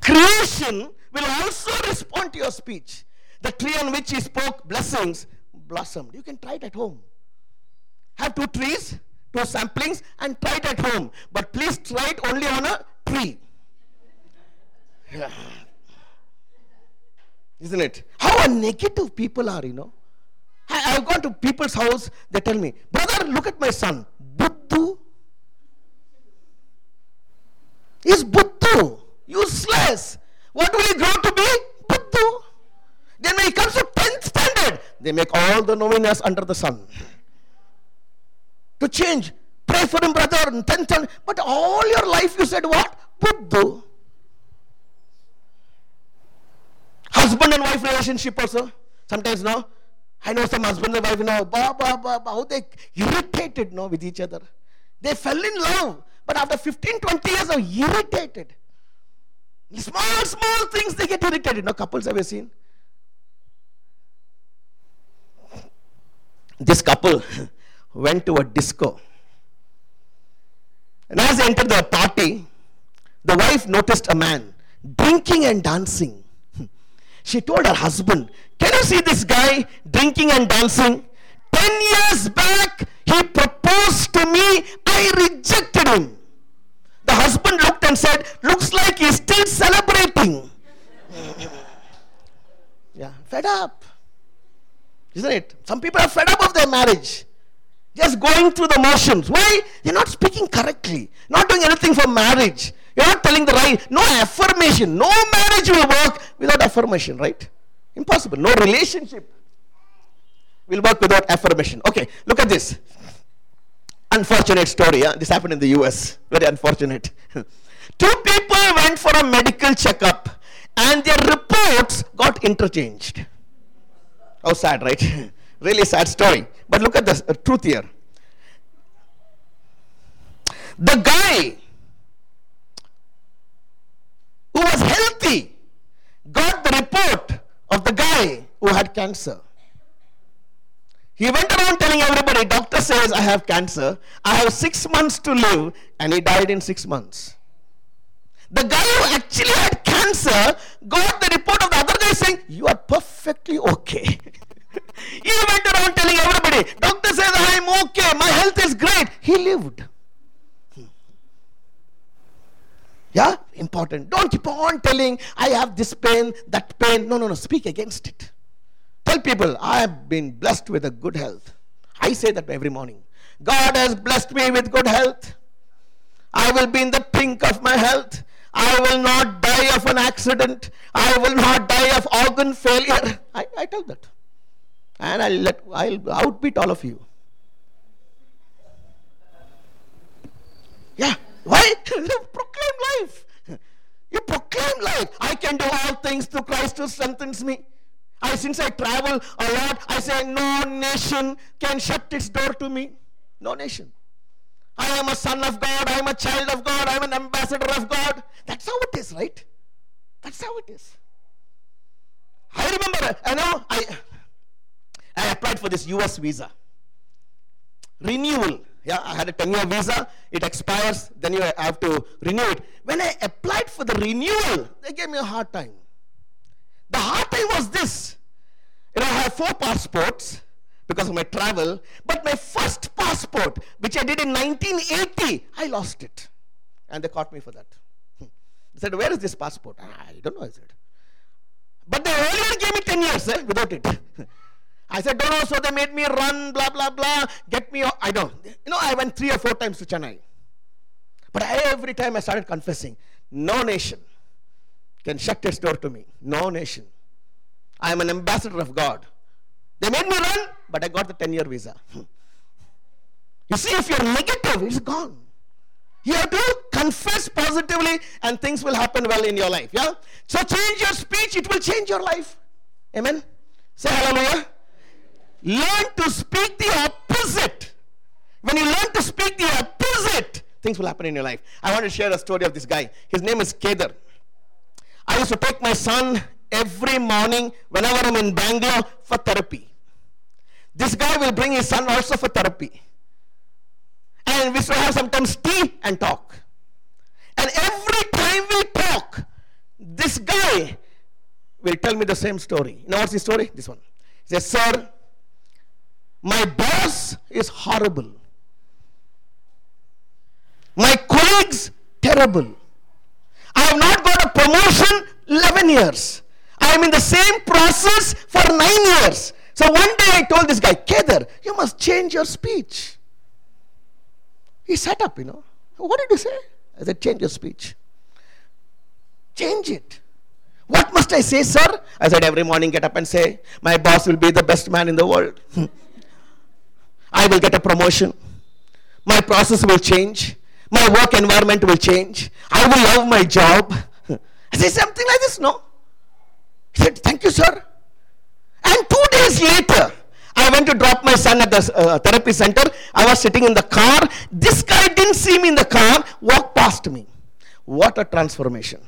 Creation will also respond to your speech. The tree on which he spoke blessings blossomed. You can try it at home. Have two trees, two samplings, and try it at home. But please try it only on a tree. Isn't it? How negative people are, you know. I, have gone to people's house, they tell me, Brother, look at my son. Buddhu. He's Buddhu. Useless. What will he grow to be? Then when he comes to 10th standard, they make all the novenas under the sun. To change. Pray for him, brother, and then turn. But all your life you said what? Buddha. Husband and wife relationship also. Sometimes no. I know some husband and wife, know, ba, ba, ba, ba, how they irritated no, with each other. They fell in love. But after 15, 20 years of irritated. Small, small things they get irritated. No couples have you seen? This couple went to a disco. And as they entered the party, the wife noticed a man drinking and dancing. She told her husband, Can you see this guy drinking and dancing? Ten years back, he proposed to me. I rejected him. The husband looked and said, Looks like he's still celebrating. yeah, fed up. Isn't it? Some people are fed up of their marriage. Just going through the motions. Why? You're not speaking correctly. Not doing anything for marriage. You're not telling the right. No affirmation. No marriage will work without affirmation, right? Impossible. No relationship will work without affirmation. Okay, look at this. Unfortunate story. Huh? This happened in the US. Very unfortunate. Two people went for a medical checkup and their reports got interchanged. How sad, right? really sad story. But look at the uh, truth here. The guy who was healthy got the report of the guy who had cancer. He went around telling everybody, doctor says I have cancer, I have six months to live, and he died in six months. The guy who actually had cancer got the report of the other guy saying, You are perfectly okay. he went around telling everybody, Doctor says I'm okay, my health is great. He lived. Yeah, important. Don't keep on telling, I have this pain, that pain. No, no, no. Speak against it. Tell people, I have been blessed with a good health. I say that every morning. God has blessed me with good health. I will be in the pink of my health. I will not die of an accident. I will not die of organ failure. I, I tell that. And I'll, let, I'll outbeat all of you. Yeah. Why? proclaim life. You proclaim life. I can do all things through Christ who strengthens me. I, since I travel a lot, I say no nation can shut its door to me. No nation. I am a son of God. I am a child of God. I am an ambassador of God. That's how it is, right? That's how it is. I remember, you know, I, I applied for this US visa. Renewal. Yeah, I had a 10 year visa. It expires. Then you have to renew it. When I applied for the renewal, they gave me a hard time. The hard time was this. You know, I have four passports because of my travel. But my first passport, which I did in 1980, I lost it. And they caught me for that. Hmm. They said, Where is this passport? Ah, I don't know, I said. But they only gave me 10 years eh, without it. I said, Don't know, so they made me run, blah, blah, blah, get me. I don't. You know, I went three or four times to Chennai. But every time I started confessing, no nation can shut its door to me. No nation. I am an ambassador of God. They made me run, but I got the 10 year visa. You see, if you're negative, it's gone. You have to confess positively, and things will happen well in your life. Yeah? So change your speech, it will change your life. Amen. Say hallelujah. Learn to speak the opposite. When you learn to speak the opposite, things will happen in your life. I want to share a story of this guy. His name is Kedar. I used to take my son every morning whenever I'm in Bangalore for therapy. This guy will bring his son also for therapy. And we to have sometimes tea and talk. And every time we talk, this guy will tell me the same story. You know what's the story? This one. He says, Sir, my boss is horrible. My colleagues, terrible. I have not got a promotion 11 years. I am in the same process for 9 years. So one day I told this guy, Kedar, you must change your speech. He sat up, you know. What did you say? I said, change your speech. Change it. What must I say, sir? I said, every morning get up and say, my boss will be the best man in the world. I will get a promotion. My process will change. My work environment will change. I will love my job. I said something like this, no? He said, Thank you, sir. And two days later, I went to drop my son at the uh, therapy center. I was sitting in the car. This guy didn't see me in the car, walked past me. What a transformation.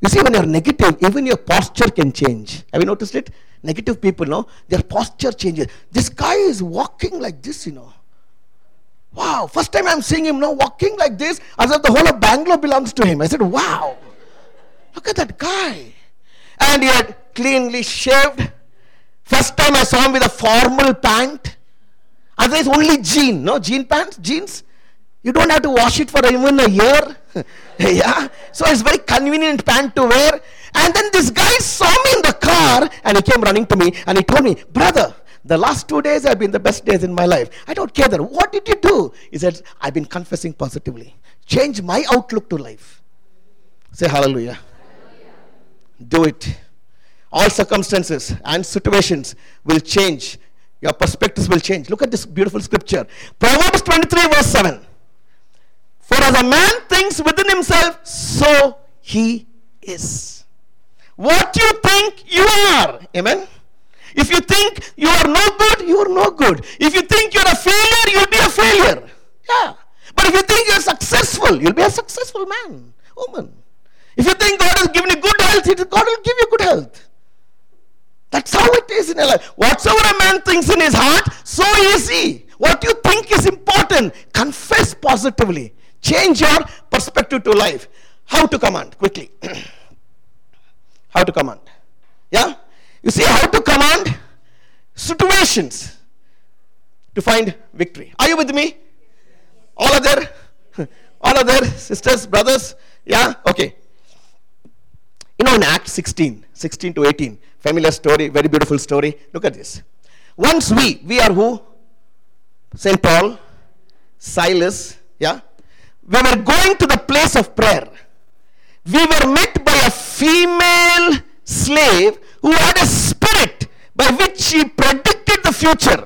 You see, when you're negative, even your posture can change. Have you noticed it? Negative people, no? Their posture changes. This guy is walking like this, you know. Wow, first time I'm seeing him now walking like this as if the whole of Bangalore belongs to him. I said, Wow, look at that guy. And he had cleanly shaved. First time I saw him with a formal pant. Otherwise, only jean, no? Jean pants, jeans. You don't have to wash it for even a year. yeah. So it's very convenient pant to wear. And then this guy saw me in the car and he came running to me and he told me, Brother, the last two days have been the best days in my life. I don't care that. What did you do? He said, I've been confessing positively. Change my outlook to life. Say hallelujah. hallelujah. Do it. All circumstances and situations will change. Your perspectives will change. Look at this beautiful scripture. Proverbs 23, verse 7. For as a man thinks within himself, so he is. What you think, you are. Amen. If you think you are no good, you are no good. If you think you're a failure, you'll be a failure. Yeah. But if you think you're successful, you'll be a successful man, woman. If you think God has given you good health, God will give you good health. That's how it is in life. Whatsoever a man thinks in his heart, so is he. What you think is important, confess positively. Change your perspective to life. How to command? Quickly. how to command? Yeah? You see, how to command situations to find victory. Are you with me? All other. All other sisters, brothers? Yeah? Okay. You know, in Acts 16, 16 to 18, familiar story, very beautiful story. Look at this. Once we, we are who? St. Paul, Silas, yeah? we were going to the place of prayer. We were met by a female slave who had a spirit by which she predicted the future.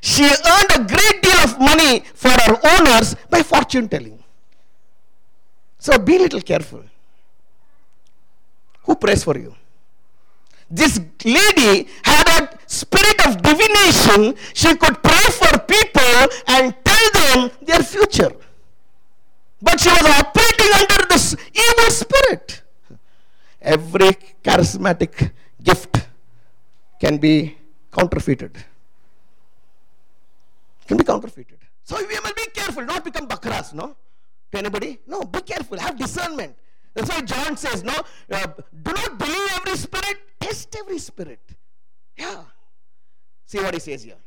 She earned a great deal of money for her owners by fortune telling. So be little careful. Who prays for you? This lady had a spirit of divination. She could pray for people and tell them their future. But she was operating under this evil spirit. Every charismatic gift can be counterfeited. Can be counterfeited. So we must be careful, not become bakras, no? To anybody? No, be careful, have discernment. That's why John says, no, uh, do not believe every spirit, test every spirit. Yeah. See what he says here.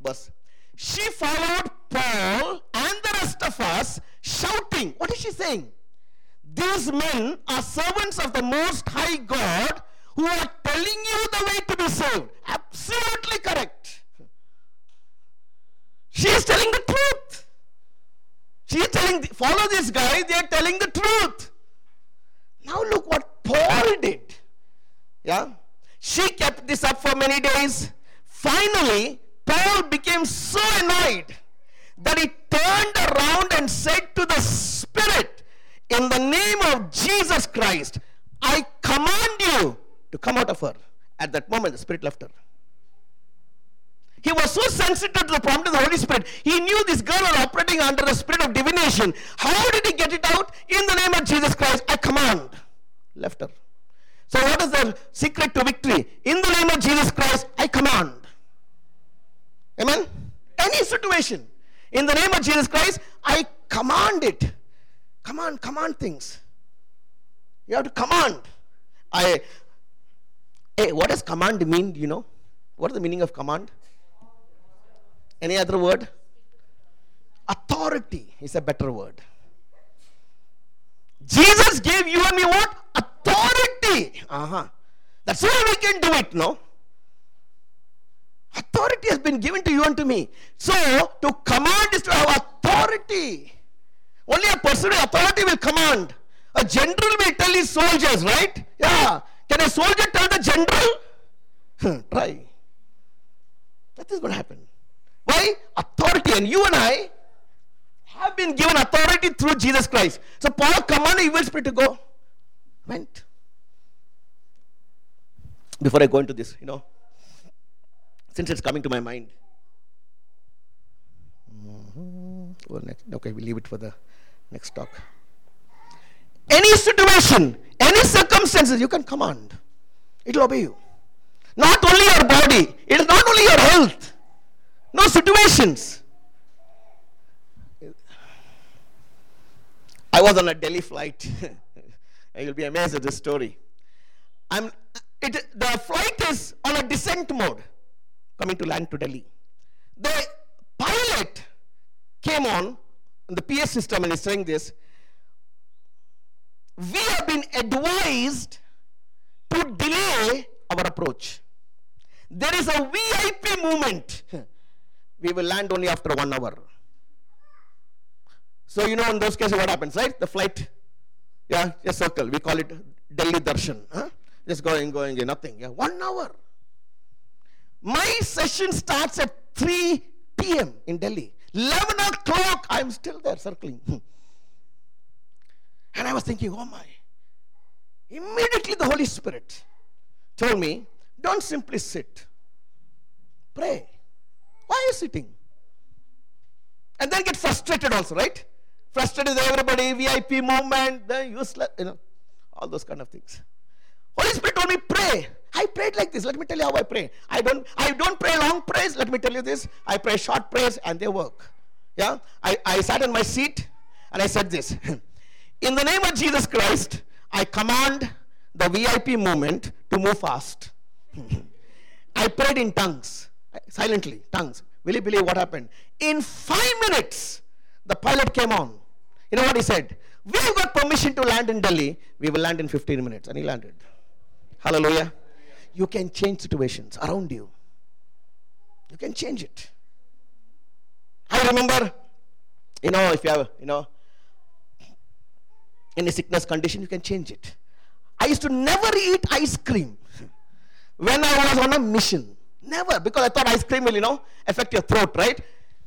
Verse she followed Paul and the rest of us shouting. What is she saying? These men are servants of the Most High God who are telling you the way to be saved. Absolutely correct. She is telling the truth. She is telling, follow this guy, they are telling the truth. Now look what Paul did. Yeah? She kept this up for many days. Finally, Paul became so annoyed that he turned around and said to the Spirit, In the name of Jesus Christ, I command you to come out of her. At that moment, the Spirit left her. He was so sensitive to the prompt of the Holy Spirit. He knew this girl was operating under the spirit of divination. How did he get it out? In the name of Jesus Christ, I command. Left her. So, what is the secret to victory? In the name of Jesus Christ, I command. Amen? Any situation. In the name of Jesus Christ, I command it. Command, command things. You have to command. I hey, what does command mean? You know? What is the meaning of command? Any other word? Authority is a better word. Jesus gave you and me what? Authority. Uh-huh. That's why we can do it, no? Authority has been given to you and to me. So, to command is to have authority. Only a person with authority will command. A general will tell his soldiers, right? Yeah. Can a soldier tell the general? Try. That is going to happen. Why? Authority. And you and I have been given authority through Jesus Christ. So Paul commanded the evil spirit to go. Went. Before I go into this, you know, since it's coming to my mind. Mm-hmm. Okay, we'll leave it for the next talk. Any situation, any circumstances, you can command. It will obey you. Not only your body, it is not only your health. No situations. I was on a Delhi flight. You'll be amazed at this story. I'm, it, the flight is on a descent mode coming to land to Delhi. The pilot came on the PS system and is saying this. We have been advised to delay our approach. There is a VIP movement. We will land only after one hour. So, you know, in those cases, what happens, right? The flight, yeah, just circle. We call it Delhi Darshan. Huh? Just going, going, nothing. Yeah, one hour. My session starts at 3 p.m. in Delhi. 11 o'clock, I'm still there circling. Hmm. and I was thinking, oh my. Immediately the Holy Spirit told me, don't simply sit. Pray. Why are you sitting? And then get frustrated also, right? Frustrated with everybody, VIP movement, the useless, you know, all those kind of things. Holy Spirit told me, pray. I prayed like this. Let me tell you how I pray. I don't, I don't pray long prayers. Let me tell you this. I pray short prayers and they work. Yeah? I, I sat in my seat and I said this. in the name of Jesus Christ, I command the VIP movement to move fast. I prayed in tongues, silently, tongues. Will you believe what happened? In five minutes, the pilot came on. You know what he said? We have got permission to land in Delhi. We will land in 15 minutes. And he landed. Hallelujah. You can change situations around you. You can change it. I remember, you know, if you have, you know, in a sickness condition, you can change it. I used to never eat ice cream when I was on a mission. Never, because I thought ice cream will, you know, affect your throat, right?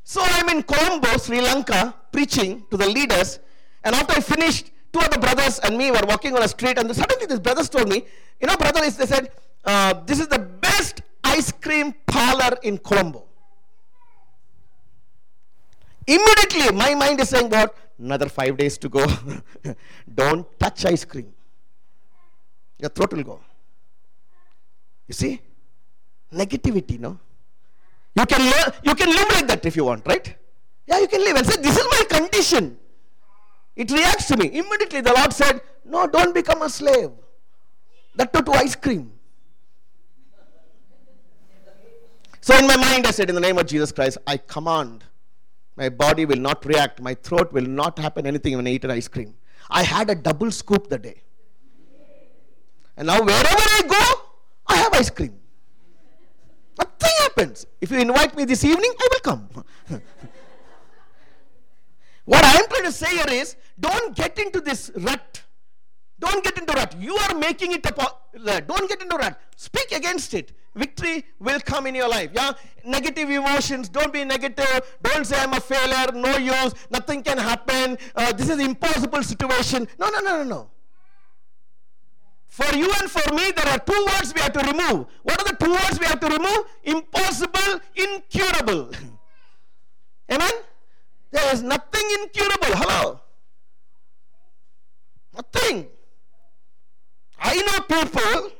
So I'm in Colombo, Sri Lanka, preaching to the leaders. And after I finished, two other brothers and me were walking on a street, and suddenly these brothers told me, you know, brother, they said, uh, this is the best ice cream parlor in Colombo. Immediately, my mind is saying, what? Another five days to go. Don't touch ice cream. Your throat will go. You see? Negativity, no? You can, you can live like that if you want, right? Yeah, you can live and say, This is my condition. It reacts to me. Immediately the Lord said, No, don't become a slave. That too to ice cream. So in my mind, I said, In the name of Jesus Christ, I command my body will not react, my throat will not happen anything when I eat an ice cream. I had a double scoop the day. And now wherever I go, I have ice cream. Nothing happens. If you invite me this evening, I will come. what I am trying to say here is don't get into this rut. Don't get into rut. You are making it a don't get into rut. Speak against it. Victory will come in your life. Yeah, negative emotions. Don't be negative. Don't say I'm a failure. No use. Nothing can happen. Uh, this is impossible situation. No, no, no, no, no. For you and for me, there are two words we have to remove. What are the two words we have to remove? Impossible, incurable. Amen? There is nothing incurable. Hello? Nothing. I know people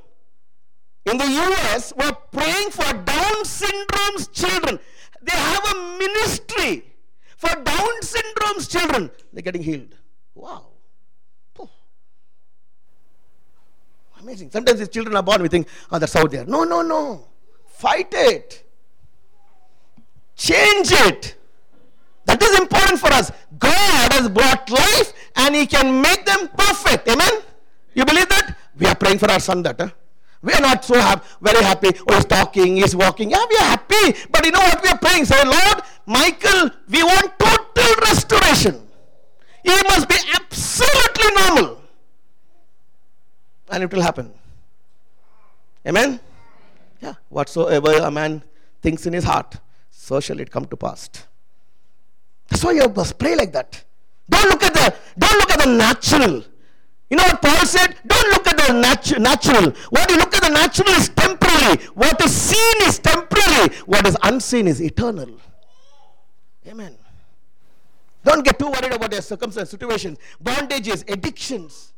in the US who are praying for Down syndrome's children. They have a ministry for Down syndrome's children. They're getting healed. Wow. Amazing. Sometimes these children are born, we think, oh, that's out there. No, no, no. Fight it. Change it. That is important for us. God has brought life and He can make them perfect. Amen? You believe that? We are praying for our son that. Huh? We are not so ha- very happy. Oh, he's talking, he's walking. Yeah, we are happy. But you know what we are praying? Say, Lord, Michael, we want total restoration. He must be absolutely normal and it will happen. Amen? Yeah. Whatsoever a man thinks in his heart, so shall it come to pass. That's why you must pray like that. Don't look at the don't look at the natural. You know what Paul said? Don't look at the natu- natural. What you look at the natural is temporary. What is seen is temporary. What is unseen is eternal. Amen. Don't get too worried about your circumstances, situations, bondages, addictions.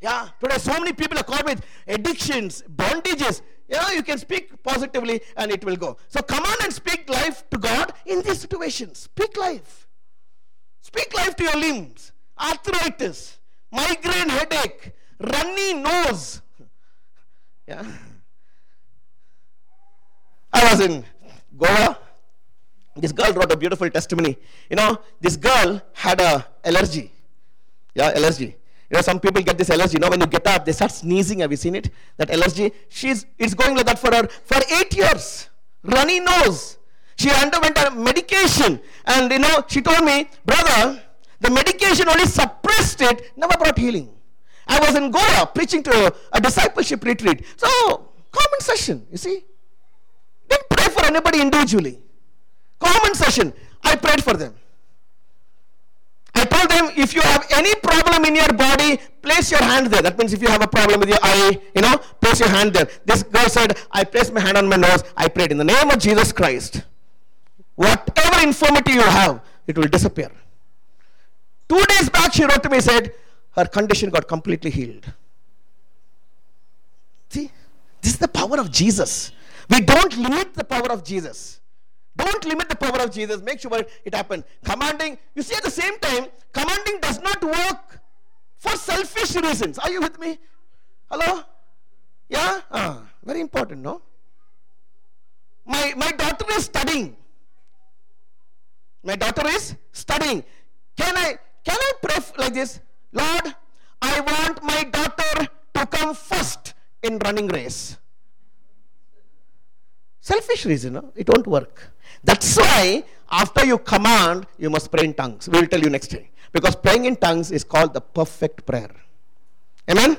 Yeah, today so many people are caught with addictions, bondages. Yeah, you can speak positively and it will go. So come on and speak life to God in these situations. Speak life. Speak life to your limbs, arthritis, migraine headache, runny nose. Yeah. I was in Goa. This girl wrote a beautiful testimony. You know, this girl had a allergy. Yeah, allergy. You know, some people get this allergy. You know, when you get up, they start sneezing. Have you seen it? That allergy. She's it's going like that for her for eight years. Runny nose. She underwent a medication, and you know, she told me, brother, the medication only suppressed it, never brought healing. I was in Goa preaching to a discipleship retreat. So, common session, you see. Didn't pray for anybody individually. Common session. I prayed for them. I told them if you have any problem in your body, place your hand there. That means if you have a problem with your eye, you know, place your hand there. This girl said, I placed my hand on my nose. I prayed in the name of Jesus Christ. Whatever infirmity you have, it will disappear. Two days back, she wrote to me, said, her condition got completely healed. See, this is the power of Jesus. We don't limit the power of Jesus. Don't limit the power of Jesus. Make sure it happens. Commanding, you see, at the same time, commanding does not work for selfish reasons. Are you with me? Hello? Yeah? Ah, very important, no? My, my daughter is studying. My daughter is studying. Can I can I pray like this? Lord, I want my daughter to come first in running race. Selfish reason, no? it won't work. That's why after you command, you must pray in tongues. We will tell you next day. Because praying in tongues is called the perfect prayer. Amen?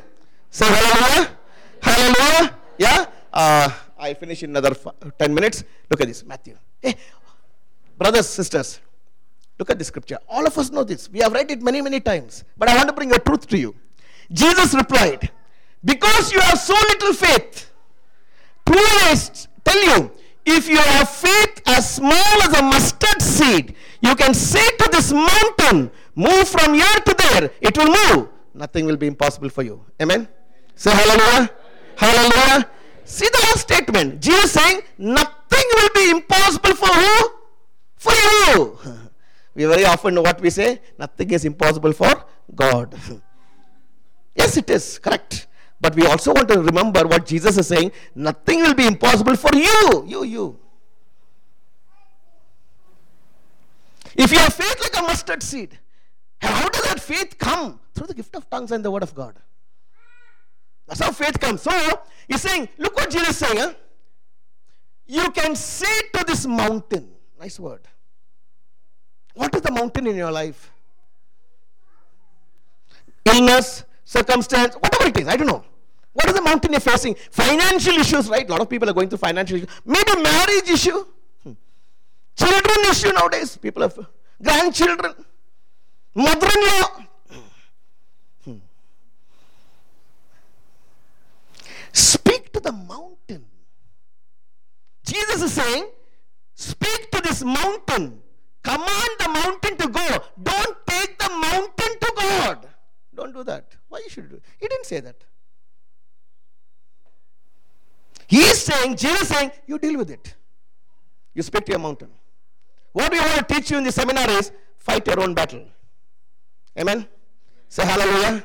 Say hallelujah. Hallelujah. Yeah? Uh, I finish in another 10 minutes. Look at this, Matthew. Hey, brothers, sisters, look at the scripture. All of us know this. We have read it many, many times. But I want to bring a truth to you. Jesus replied, Because you have so little faith, truly tell you, if you have faith as small as a mustard seed, you can say to this mountain, move from here to there, it will move. Nothing will be impossible for you. Amen? Say hallelujah. Hallelujah. See the whole statement. Jesus saying, nothing will be impossible for who? For you. We very often know what we say, nothing is impossible for God. yes, it is correct. But we also want to remember what Jesus is saying nothing will be impossible for you. You, you. If you have faith like a mustard seed, how does that faith come? Through the gift of tongues and the word of God. That's how faith comes. So, he's saying, look what Jesus is saying. Huh? You can say to this mountain, nice word. What is the mountain in your life? Illness, circumstance, whatever it is, I don't know. What is the mountain you're facing? Financial issues, right? A lot of people are going through financial issues. Maybe marriage issue. Hmm. Children issue nowadays. People have grandchildren. Mother-in-law. Hmm. Speak to the mountain. Jesus is saying, speak to this mountain. Command the mountain to go. Don't take the mountain to God. Don't do that. Why you should do it? He didn't say that. He is saying, Jesus saying, you deal with it. You speak to your mountain. What we want to teach you in the seminar is fight your own battle. Amen. Say hallelujah.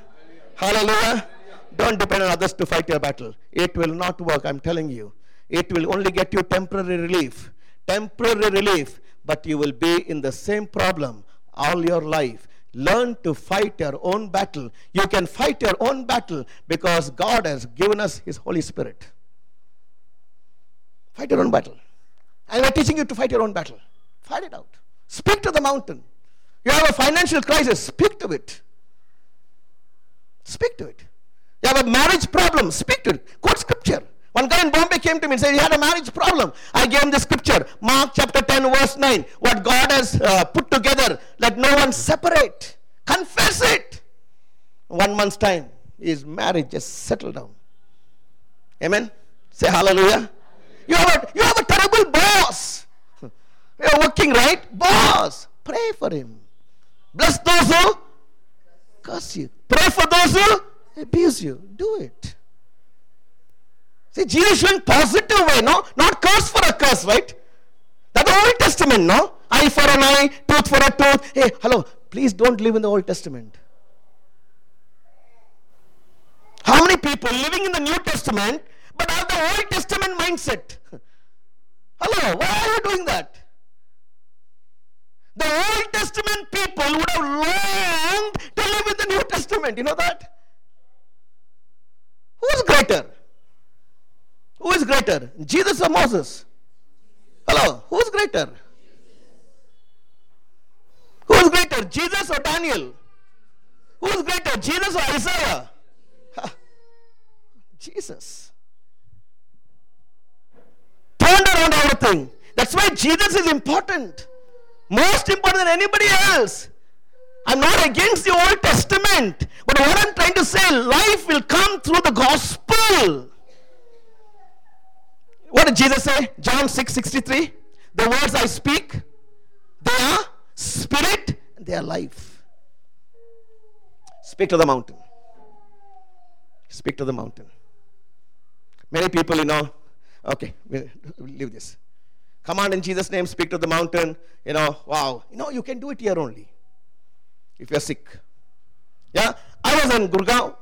Hallelujah. hallelujah. Don't depend on others to fight your battle. It will not work, I'm telling you. It will only get you temporary relief. Temporary relief, but you will be in the same problem all your life. Learn to fight your own battle. You can fight your own battle because God has given us His Holy Spirit. Fight your own battle. And we're teaching you to fight your own battle. Fight it out. Speak to the mountain. You have a financial crisis, speak to it. Speak to it. You have a marriage problem, speak to it. Quote scripture. One guy in Bombay came to me and said he had a marriage problem. I gave him the scripture, Mark chapter 10, verse 9. What God has uh, put together, let no one separate. Confess it. One month's time, his marriage just settled down. Amen. Say hallelujah. You have a, you have a terrible boss. You're working right? Boss. Pray for him. Bless those who curse you. Pray for those who abuse you. Do it. See, Jesus showing positive way, no? Not curse for a curse, right? That's the Old Testament, no? Eye for an eye, tooth for a tooth. Hey, hello, please don't live in the Old Testament. How many people living in the New Testament but have the Old Testament mindset? Hello, why are you doing that? The Old Testament people would have longed to live in the New Testament. You know that? Who is greater? Who is greater? Jesus or Moses? Hello, who is greater? Who is greater? Jesus or Daniel? Who is greater? Jesus or Isaiah? Jesus. Turned around everything. That's why Jesus is important. Most important than anybody else. I'm not against the Old Testament. But what I'm trying to say, life will come through the gospel. What did Jesus say? John 6 63. The words I speak, they are spirit and they are life. Speak to the mountain. Speak to the mountain. Many people, you know, okay, we'll, leave this. Command in Jesus' name, speak to the mountain. You know, wow. You know, you can do it here only if you're sick. Yeah, I was in Gurgaon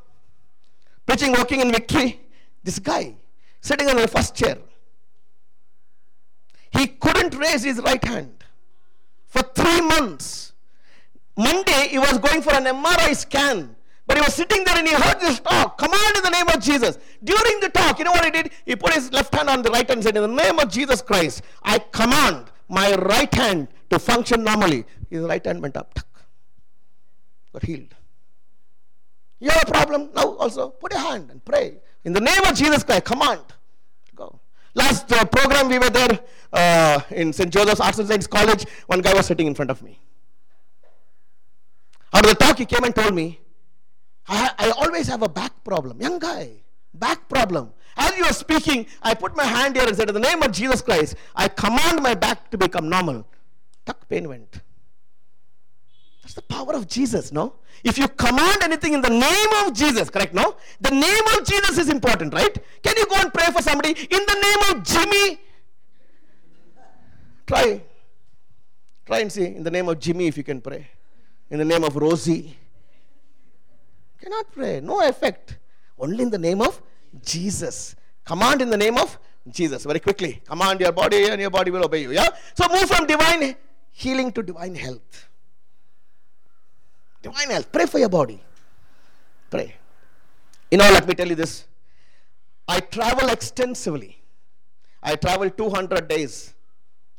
preaching, walking in victory. This guy sitting on the first chair. He couldn't raise his right hand for three months. Monday, he was going for an MRI scan. But he was sitting there and he heard this talk. Command in the name of Jesus. During the talk, you know what he did? He put his left hand on the right hand and said, In the name of Jesus Christ, I command my right hand to function normally. His right hand went up. Got healed. You have a problem now also? Put your hand and pray. In the name of Jesus Christ, command. Go. Last uh, program we were there uh, in St. Joseph's Arts and Science College. One guy was sitting in front of me. Out of the talk, he came and told me, I, I always have a back problem. Young guy, back problem. As you are speaking, I put my hand here and said, In the name of Jesus Christ, I command my back to become normal. Tuck pain went. That's the power of Jesus, no? If you command anything in the name of Jesus, correct, no? The name of Jesus is important, right? Can you go and pray for somebody in the name of Jimmy? Try. Try and see in the name of Jimmy if you can pray. In the name of Rosie. Cannot pray. No effect. Only in the name of Jesus. Command in the name of Jesus. Very quickly. Command your body and your body will obey you. Yeah? So move from divine healing to divine health. Divine health. Pray for your body. Pray. You know, let me tell you this. I travel extensively. I travel 200 days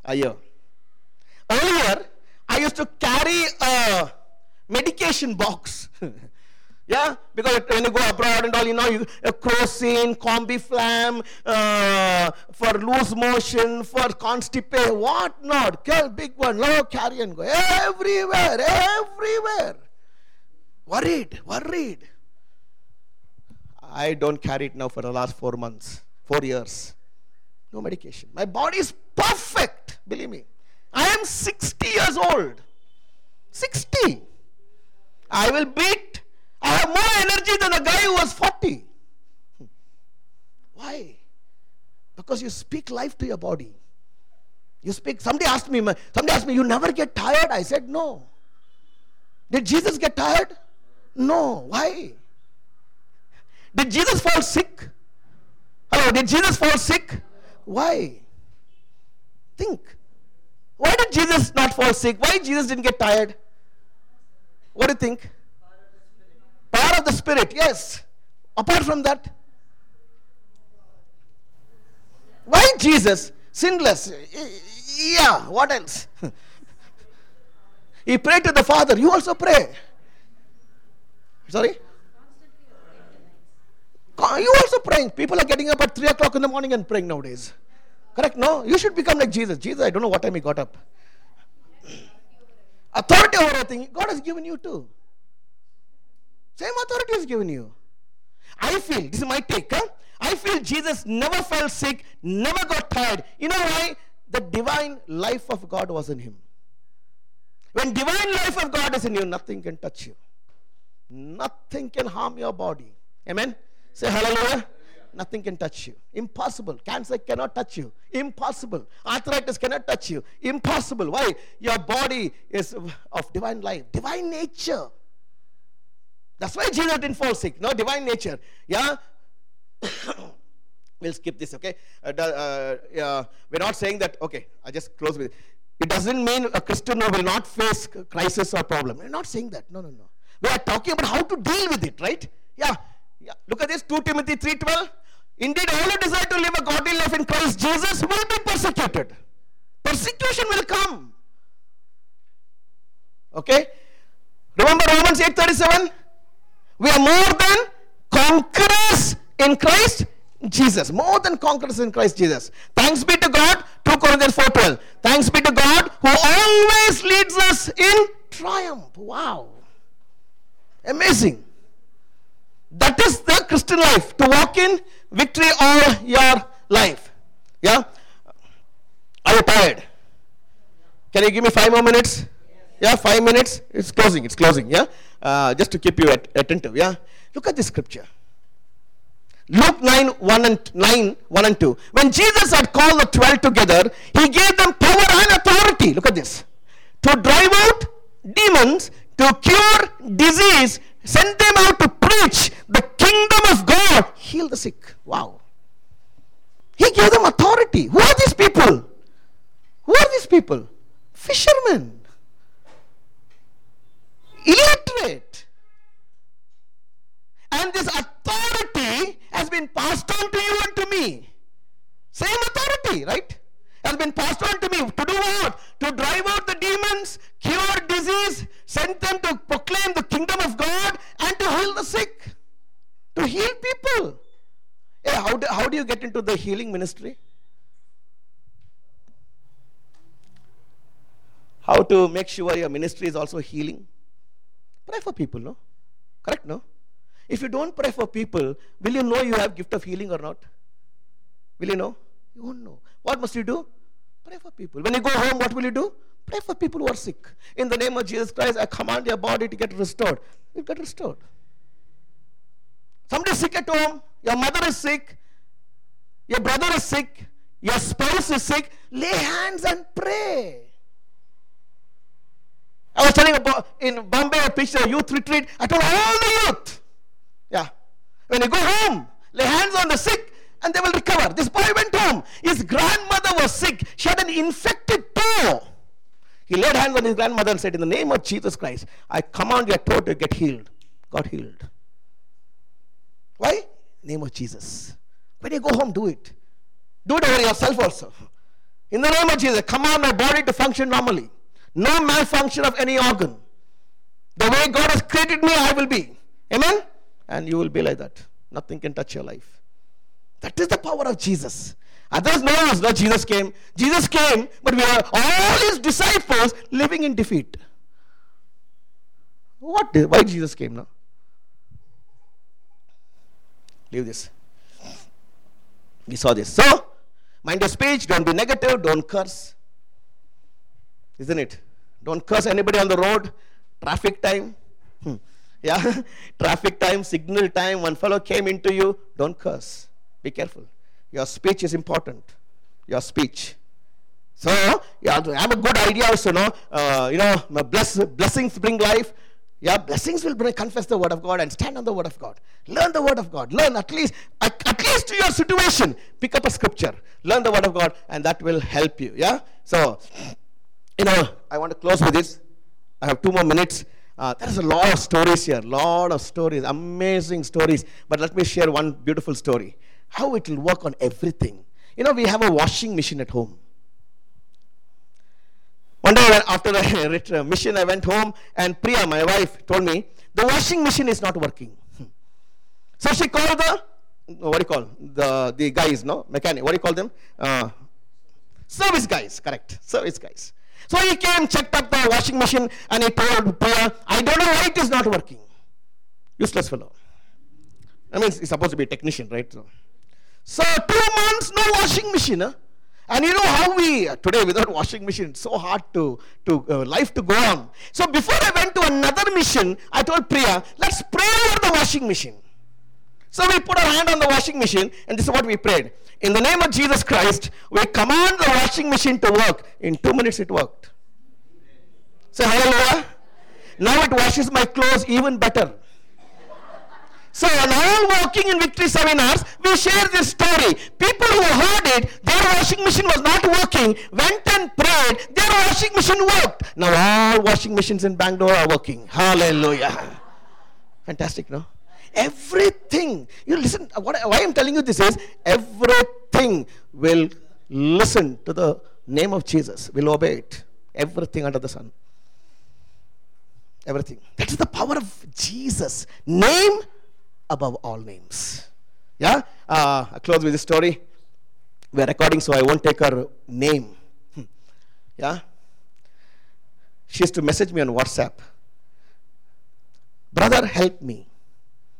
a year. Earlier, I used to carry a medication box. yeah, because when you go abroad and all, you know, you, uh, crocin, combiflam, uh, for loose motion, for constipation, what not? Kill big one, no, carry and go. Everywhere, everywhere. Worried, worried. I don't carry it now for the last four months, four years. No medication. My body is perfect, believe me. I am 60 years old. 60. I will beat. I have more energy than a guy who was 40. Why? Because you speak life to your body. You speak. Somebody asked me, somebody asked me, you never get tired? I said, no. Did Jesus get tired? No. Why? Did Jesus fall sick? Hello, did Jesus fall sick? Why? Think. Why did Jesus not fall sick? Why Jesus didn't get tired? What do you think? Of the Spirit, yes. Apart from that, why Jesus? Sinless. Yeah, what else? he prayed to the Father. You also pray. Sorry? You also praying. People are getting up at 3 o'clock in the morning and praying nowadays. Correct? No? You should become like Jesus. Jesus, I don't know what time he got up. Authority over everything, God has given you too. Same authority is given you. I feel, this is my take, huh? I feel Jesus never felt sick, never got tired. You know why? The divine life of God was in him. When divine life of God is in you, nothing can touch you. Nothing can harm your body. Amen? Say hallelujah. Nothing can touch you. Impossible. Cancer cannot touch you. Impossible. Arthritis cannot touch you. Impossible. Why? Your body is of divine life, divine nature. That's why Jesus didn't fall sick. No, divine nature. Yeah? we'll skip this, okay? Uh, uh, we're not saying that, okay, I just close with it. It doesn't mean a Christian will not face crisis or problem. We're not saying that. No, no, no. We are talking about how to deal with it, right? Yeah. yeah. Look at this, 2 Timothy 3.12. Indeed, all who desire to live a godly life in Christ Jesus will be persecuted. Persecution will come. Okay? Remember Romans 8.37? We are more than conquerors in Christ Jesus. More than conquerors in Christ Jesus. Thanks be to God. 2 Corinthians 4.12. Thanks be to God who always leads us in triumph. Wow. Amazing. That is the Christian life. To walk in victory all your life. Yeah? Are you tired? Can you give me five more minutes? Yeah, five minutes. It's closing. It's closing. Yeah, uh, just to keep you at, attentive. Yeah, look at this scripture. Luke 9 1 and 9 1 and 2. When Jesus had called the 12 together, he gave them power and authority. Look at this. To drive out demons, to cure disease, send them out to preach the kingdom of God, heal the sick. Wow. He gave them authority. Who are these people? Who are these people? Fishermen. Illiterate. And this authority has been passed on to you and to me. Same authority, right? Has been passed on to me. To do what? To drive out the demons, cure disease, send them to proclaim the kingdom of God, and to heal the sick. To heal people. Hey, how, do, how do you get into the healing ministry? How to make sure your ministry is also healing? Pray for people, no? Correct, no? If you don't pray for people, will you know you have gift of healing or not? Will you know? You won't know. What must you do? Pray for people. When you go home, what will you do? Pray for people who are sick. In the name of Jesus Christ, I command your body to get restored. You get restored. Somebody sick at home, your mother is sick, your brother is sick, your spouse is sick. Lay hands and pray. I was telling about in Bombay, I preached a youth retreat. I told all the youth, yeah, when you go home, lay hands on the sick and they will recover. This boy went home. His grandmother was sick. She had an infected toe. He laid hands on his grandmother and said, In the name of Jesus Christ, I command your toe to get healed. Got healed. Why? Name of Jesus. When you go home, do it. Do it over yourself also. In the name of Jesus, command my body to function normally. No malfunction of any organ. The way God has created me, I will be. Amen? And you will be like that. Nothing can touch your life. That is the power of Jesus. Others know us, no, Jesus came. Jesus came, but we are all his disciples living in defeat. What? Why Jesus came now? Leave this. We saw this. So, mind your speech, don't be negative, don't curse. Isn't it? Don't curse anybody on the road. Traffic time. Hmm. Yeah, traffic time, signal time. One fellow came into you. Don't curse. Be careful. Your speech is important. Your speech. So, yeah, I have a good idea also, no? Uh, you know, bless, blessings bring life. Yeah, blessings will bring, confess the word of God and stand on the word of God. Learn the word of God. Learn at least, at, at least to your situation. Pick up a scripture. Learn the word of God and that will help you. Yeah? So, you know, I want to close with this. I have two more minutes. Uh, there is a lot of stories here, lot of stories, amazing stories. But let me share one beautiful story. How it will work on everything. You know, we have a washing machine at home. One day after the mission, I went home and Priya, my wife, told me, the washing machine is not working. So she called the what do you call the the guys? No, mechanic. What do you call them? Uh, service guys. Correct. Service guys. So he came, checked up the washing machine, and he told Priya, "I don't know why it is not working." Useless fellow. I mean, he's supposed to be a technician, right? So, so two months, no washing machine. Huh? And you know how we today without washing machine, it's so hard to to uh, life to go on. So before I went to another mission, I told Priya, let's pray over the washing machine. So we put our hand on the washing machine, and this is what we prayed. In the name of Jesus Christ, we command the washing machine to work. In two minutes, it worked. Say hallelujah. Now it washes my clothes even better. So now walking in victory seminars, we share this story. People who heard it, their washing machine was not working, went and prayed, their washing machine worked. Now all washing machines in Bangalore are working. Hallelujah. Fantastic, no? Everything. You listen, what, why I'm telling you this is everything will listen to the name of Jesus, will obey it. Everything under the sun. Everything. That is the power of Jesus. Name above all names. Yeah? Uh, I close with this story. We're recording, so I won't take her name. Hmm. Yeah? She used to message me on WhatsApp. Brother, help me.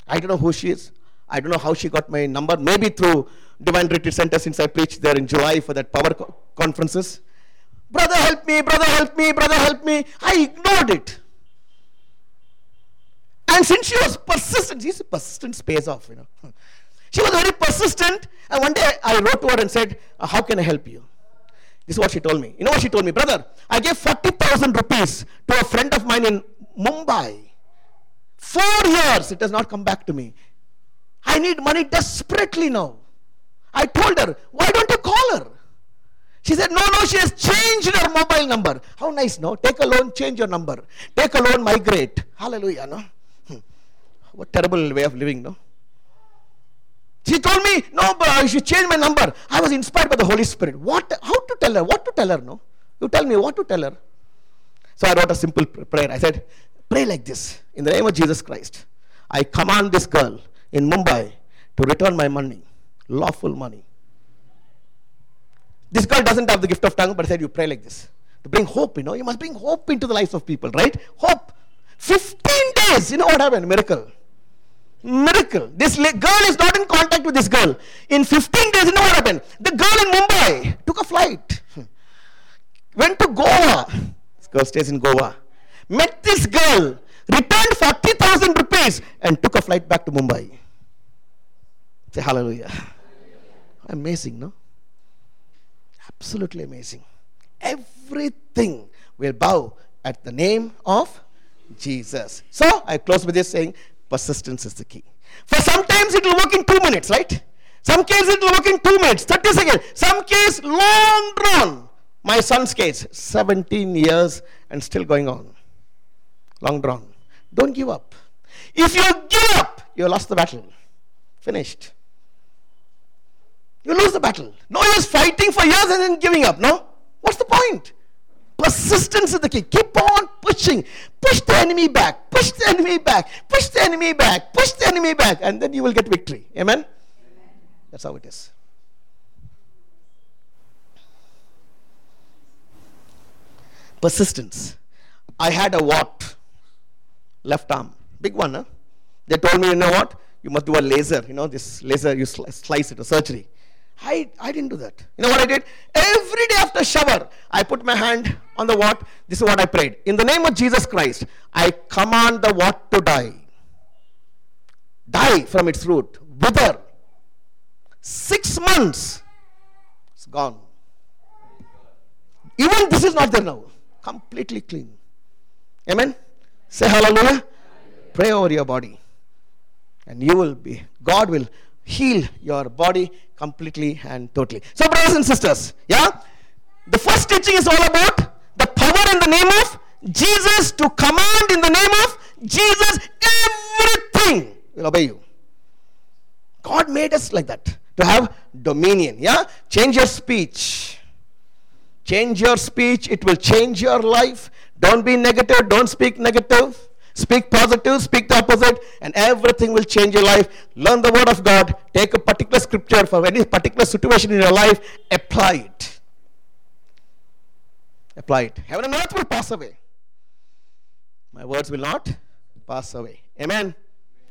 I don't know who she is. I don't know how she got my number. Maybe through Divine Retreat Center since I preached there in July for that power co- conferences. Brother, help me. Brother, help me. Brother, help me. I ignored it. And since she was persistent, she's a persistent pays off, you know. She was very persistent. And one day I wrote to her and said, uh, How can I help you? This is what she told me. You know what she told me? Brother, I gave 40,000 rupees to a friend of mine in Mumbai. Four years, it has not come back to me. I need money desperately now. I told her, Why don't you call her? She said, No, no, she has changed her mobile number. How nice, no? Take a loan, change your number. Take a loan, migrate. Hallelujah, no? Hmm. What terrible way of living, no? She told me, No, but I should change my number. I was inspired by the Holy Spirit. What? How to tell her? What to tell her, no? You tell me what to tell her. So I wrote a simple prayer. I said, Pray like this In the name of Jesus Christ, I command this girl in Mumbai to return my money, lawful money. This girl doesn't have the gift of tongue, but I said, You pray like this. To bring hope, you know, you must bring hope into the lives of people, right? Hope. 15 days, you know what happened? Miracle. Miracle. This girl is not in contact with this girl. In 15 days, you know what happened? The girl in Mumbai took a flight, went to Goa. This girl stays in Goa. Met this girl, returned 40,000 rupees, and took a flight back to Mumbai. Say hallelujah. Amazing, no? Absolutely amazing. Everything will bow at the name of Jesus. So I close with this saying persistence is the key. For sometimes it will work in two minutes, right? Some cases it will work in two minutes, 30 seconds. Some case long drawn. My son's case, 17 years and still going on. Long drawn. Don't give up. If you give up, you lost the battle. Finished. You lose the battle. No use fighting for years and then giving up. No? What's the point? Persistence is the key. Keep on pushing. Push the enemy back. Push the enemy back. Push the enemy back. Push the enemy back. And then you will get victory. Amen? Amen. That's how it is. Persistence. I had a what? Left arm. Big one, huh? They told me, you know what? You must do a laser. You know, this laser, you slice it, a surgery. I, I didn't do that. You know what I did? Every day after shower, I put my hand on the what? This is what I prayed. In the name of Jesus Christ, I command the what to die. Die from its root. Wither. Six months. It's gone. Even this is not there now. Completely clean. Amen? Say hallelujah. Pray over your body. And you will be, God will heal your body completely and totally. So, brothers and sisters, yeah, the first teaching is all about the power in the name of Jesus to command in the name of Jesus everything will obey you. God made us like that to have dominion. Yeah, change your speech. Change your speech, it will change your life. Don't be negative, don't speak negative. Speak positive, speak the opposite, and everything will change your life. Learn the word of God. Take a particular scripture for any particular situation in your life. Apply it. Apply it. Heaven and earth will pass away. My words will not pass away. Amen.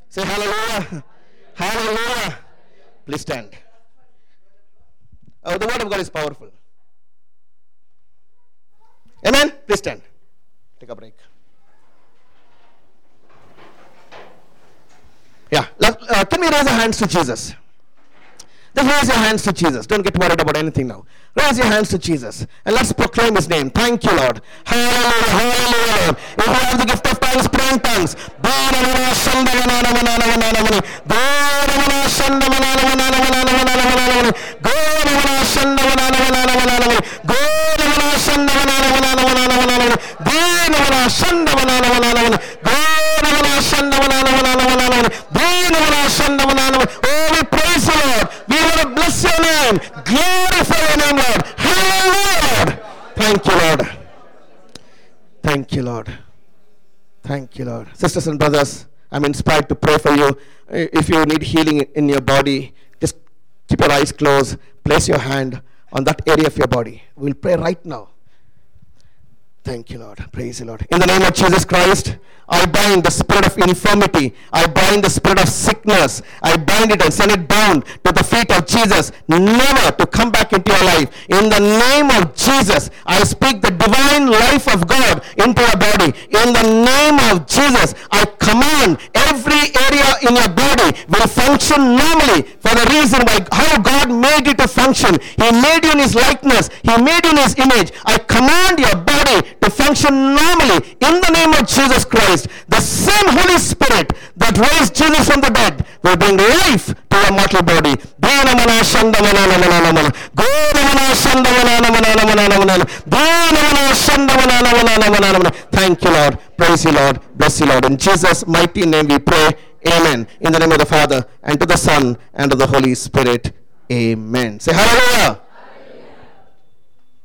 Say hallelujah. Hallelujah. Please stand. Oh, the word of God is powerful. Amen. Please stand. Take a break. Yeah. Uh, can we raise our hands to Jesus? Just raise your hands to Jesus. Don't get worried about anything now. Raise your hands to Jesus and let's proclaim His name. Thank you, Lord. Hallelujah, hallelujah. If you have the gift of tongues, pray in tongues. Oh, we praise you, Lord. We want to bless your name. Glorify your name, Lord. Hallelujah. Thank you, Lord. Thank you, Lord. Thank you, Lord. Sisters and brothers, I'm inspired to pray for you. If you need healing in your body, just keep your eyes closed. Place your hand on that area of your body. We'll pray right now. Thank you, Lord. Praise the Lord. In the name of Jesus Christ, I bind the spirit of infirmity. I bind the spirit of sickness. I bind it and send it down to the feet of Jesus, never to come back into your life. In the name of Jesus, I speak the divine life of God into your body. In the name of Jesus, I command every area in your body will function normally for the reason why how God made it to function. He made you in his likeness. He made you in his image. I command your body to function normally in the name of Jesus Christ. The same Holy Spirit that raised Jesus from the dead will bring life to your mortal body. Thank you, Lord. Praise you, Lord. Bless you, Lord. In Jesus' mighty name we pray. Amen. In the name of the Father, and to the Son, and to the Holy Spirit. Amen. Say hallelujah.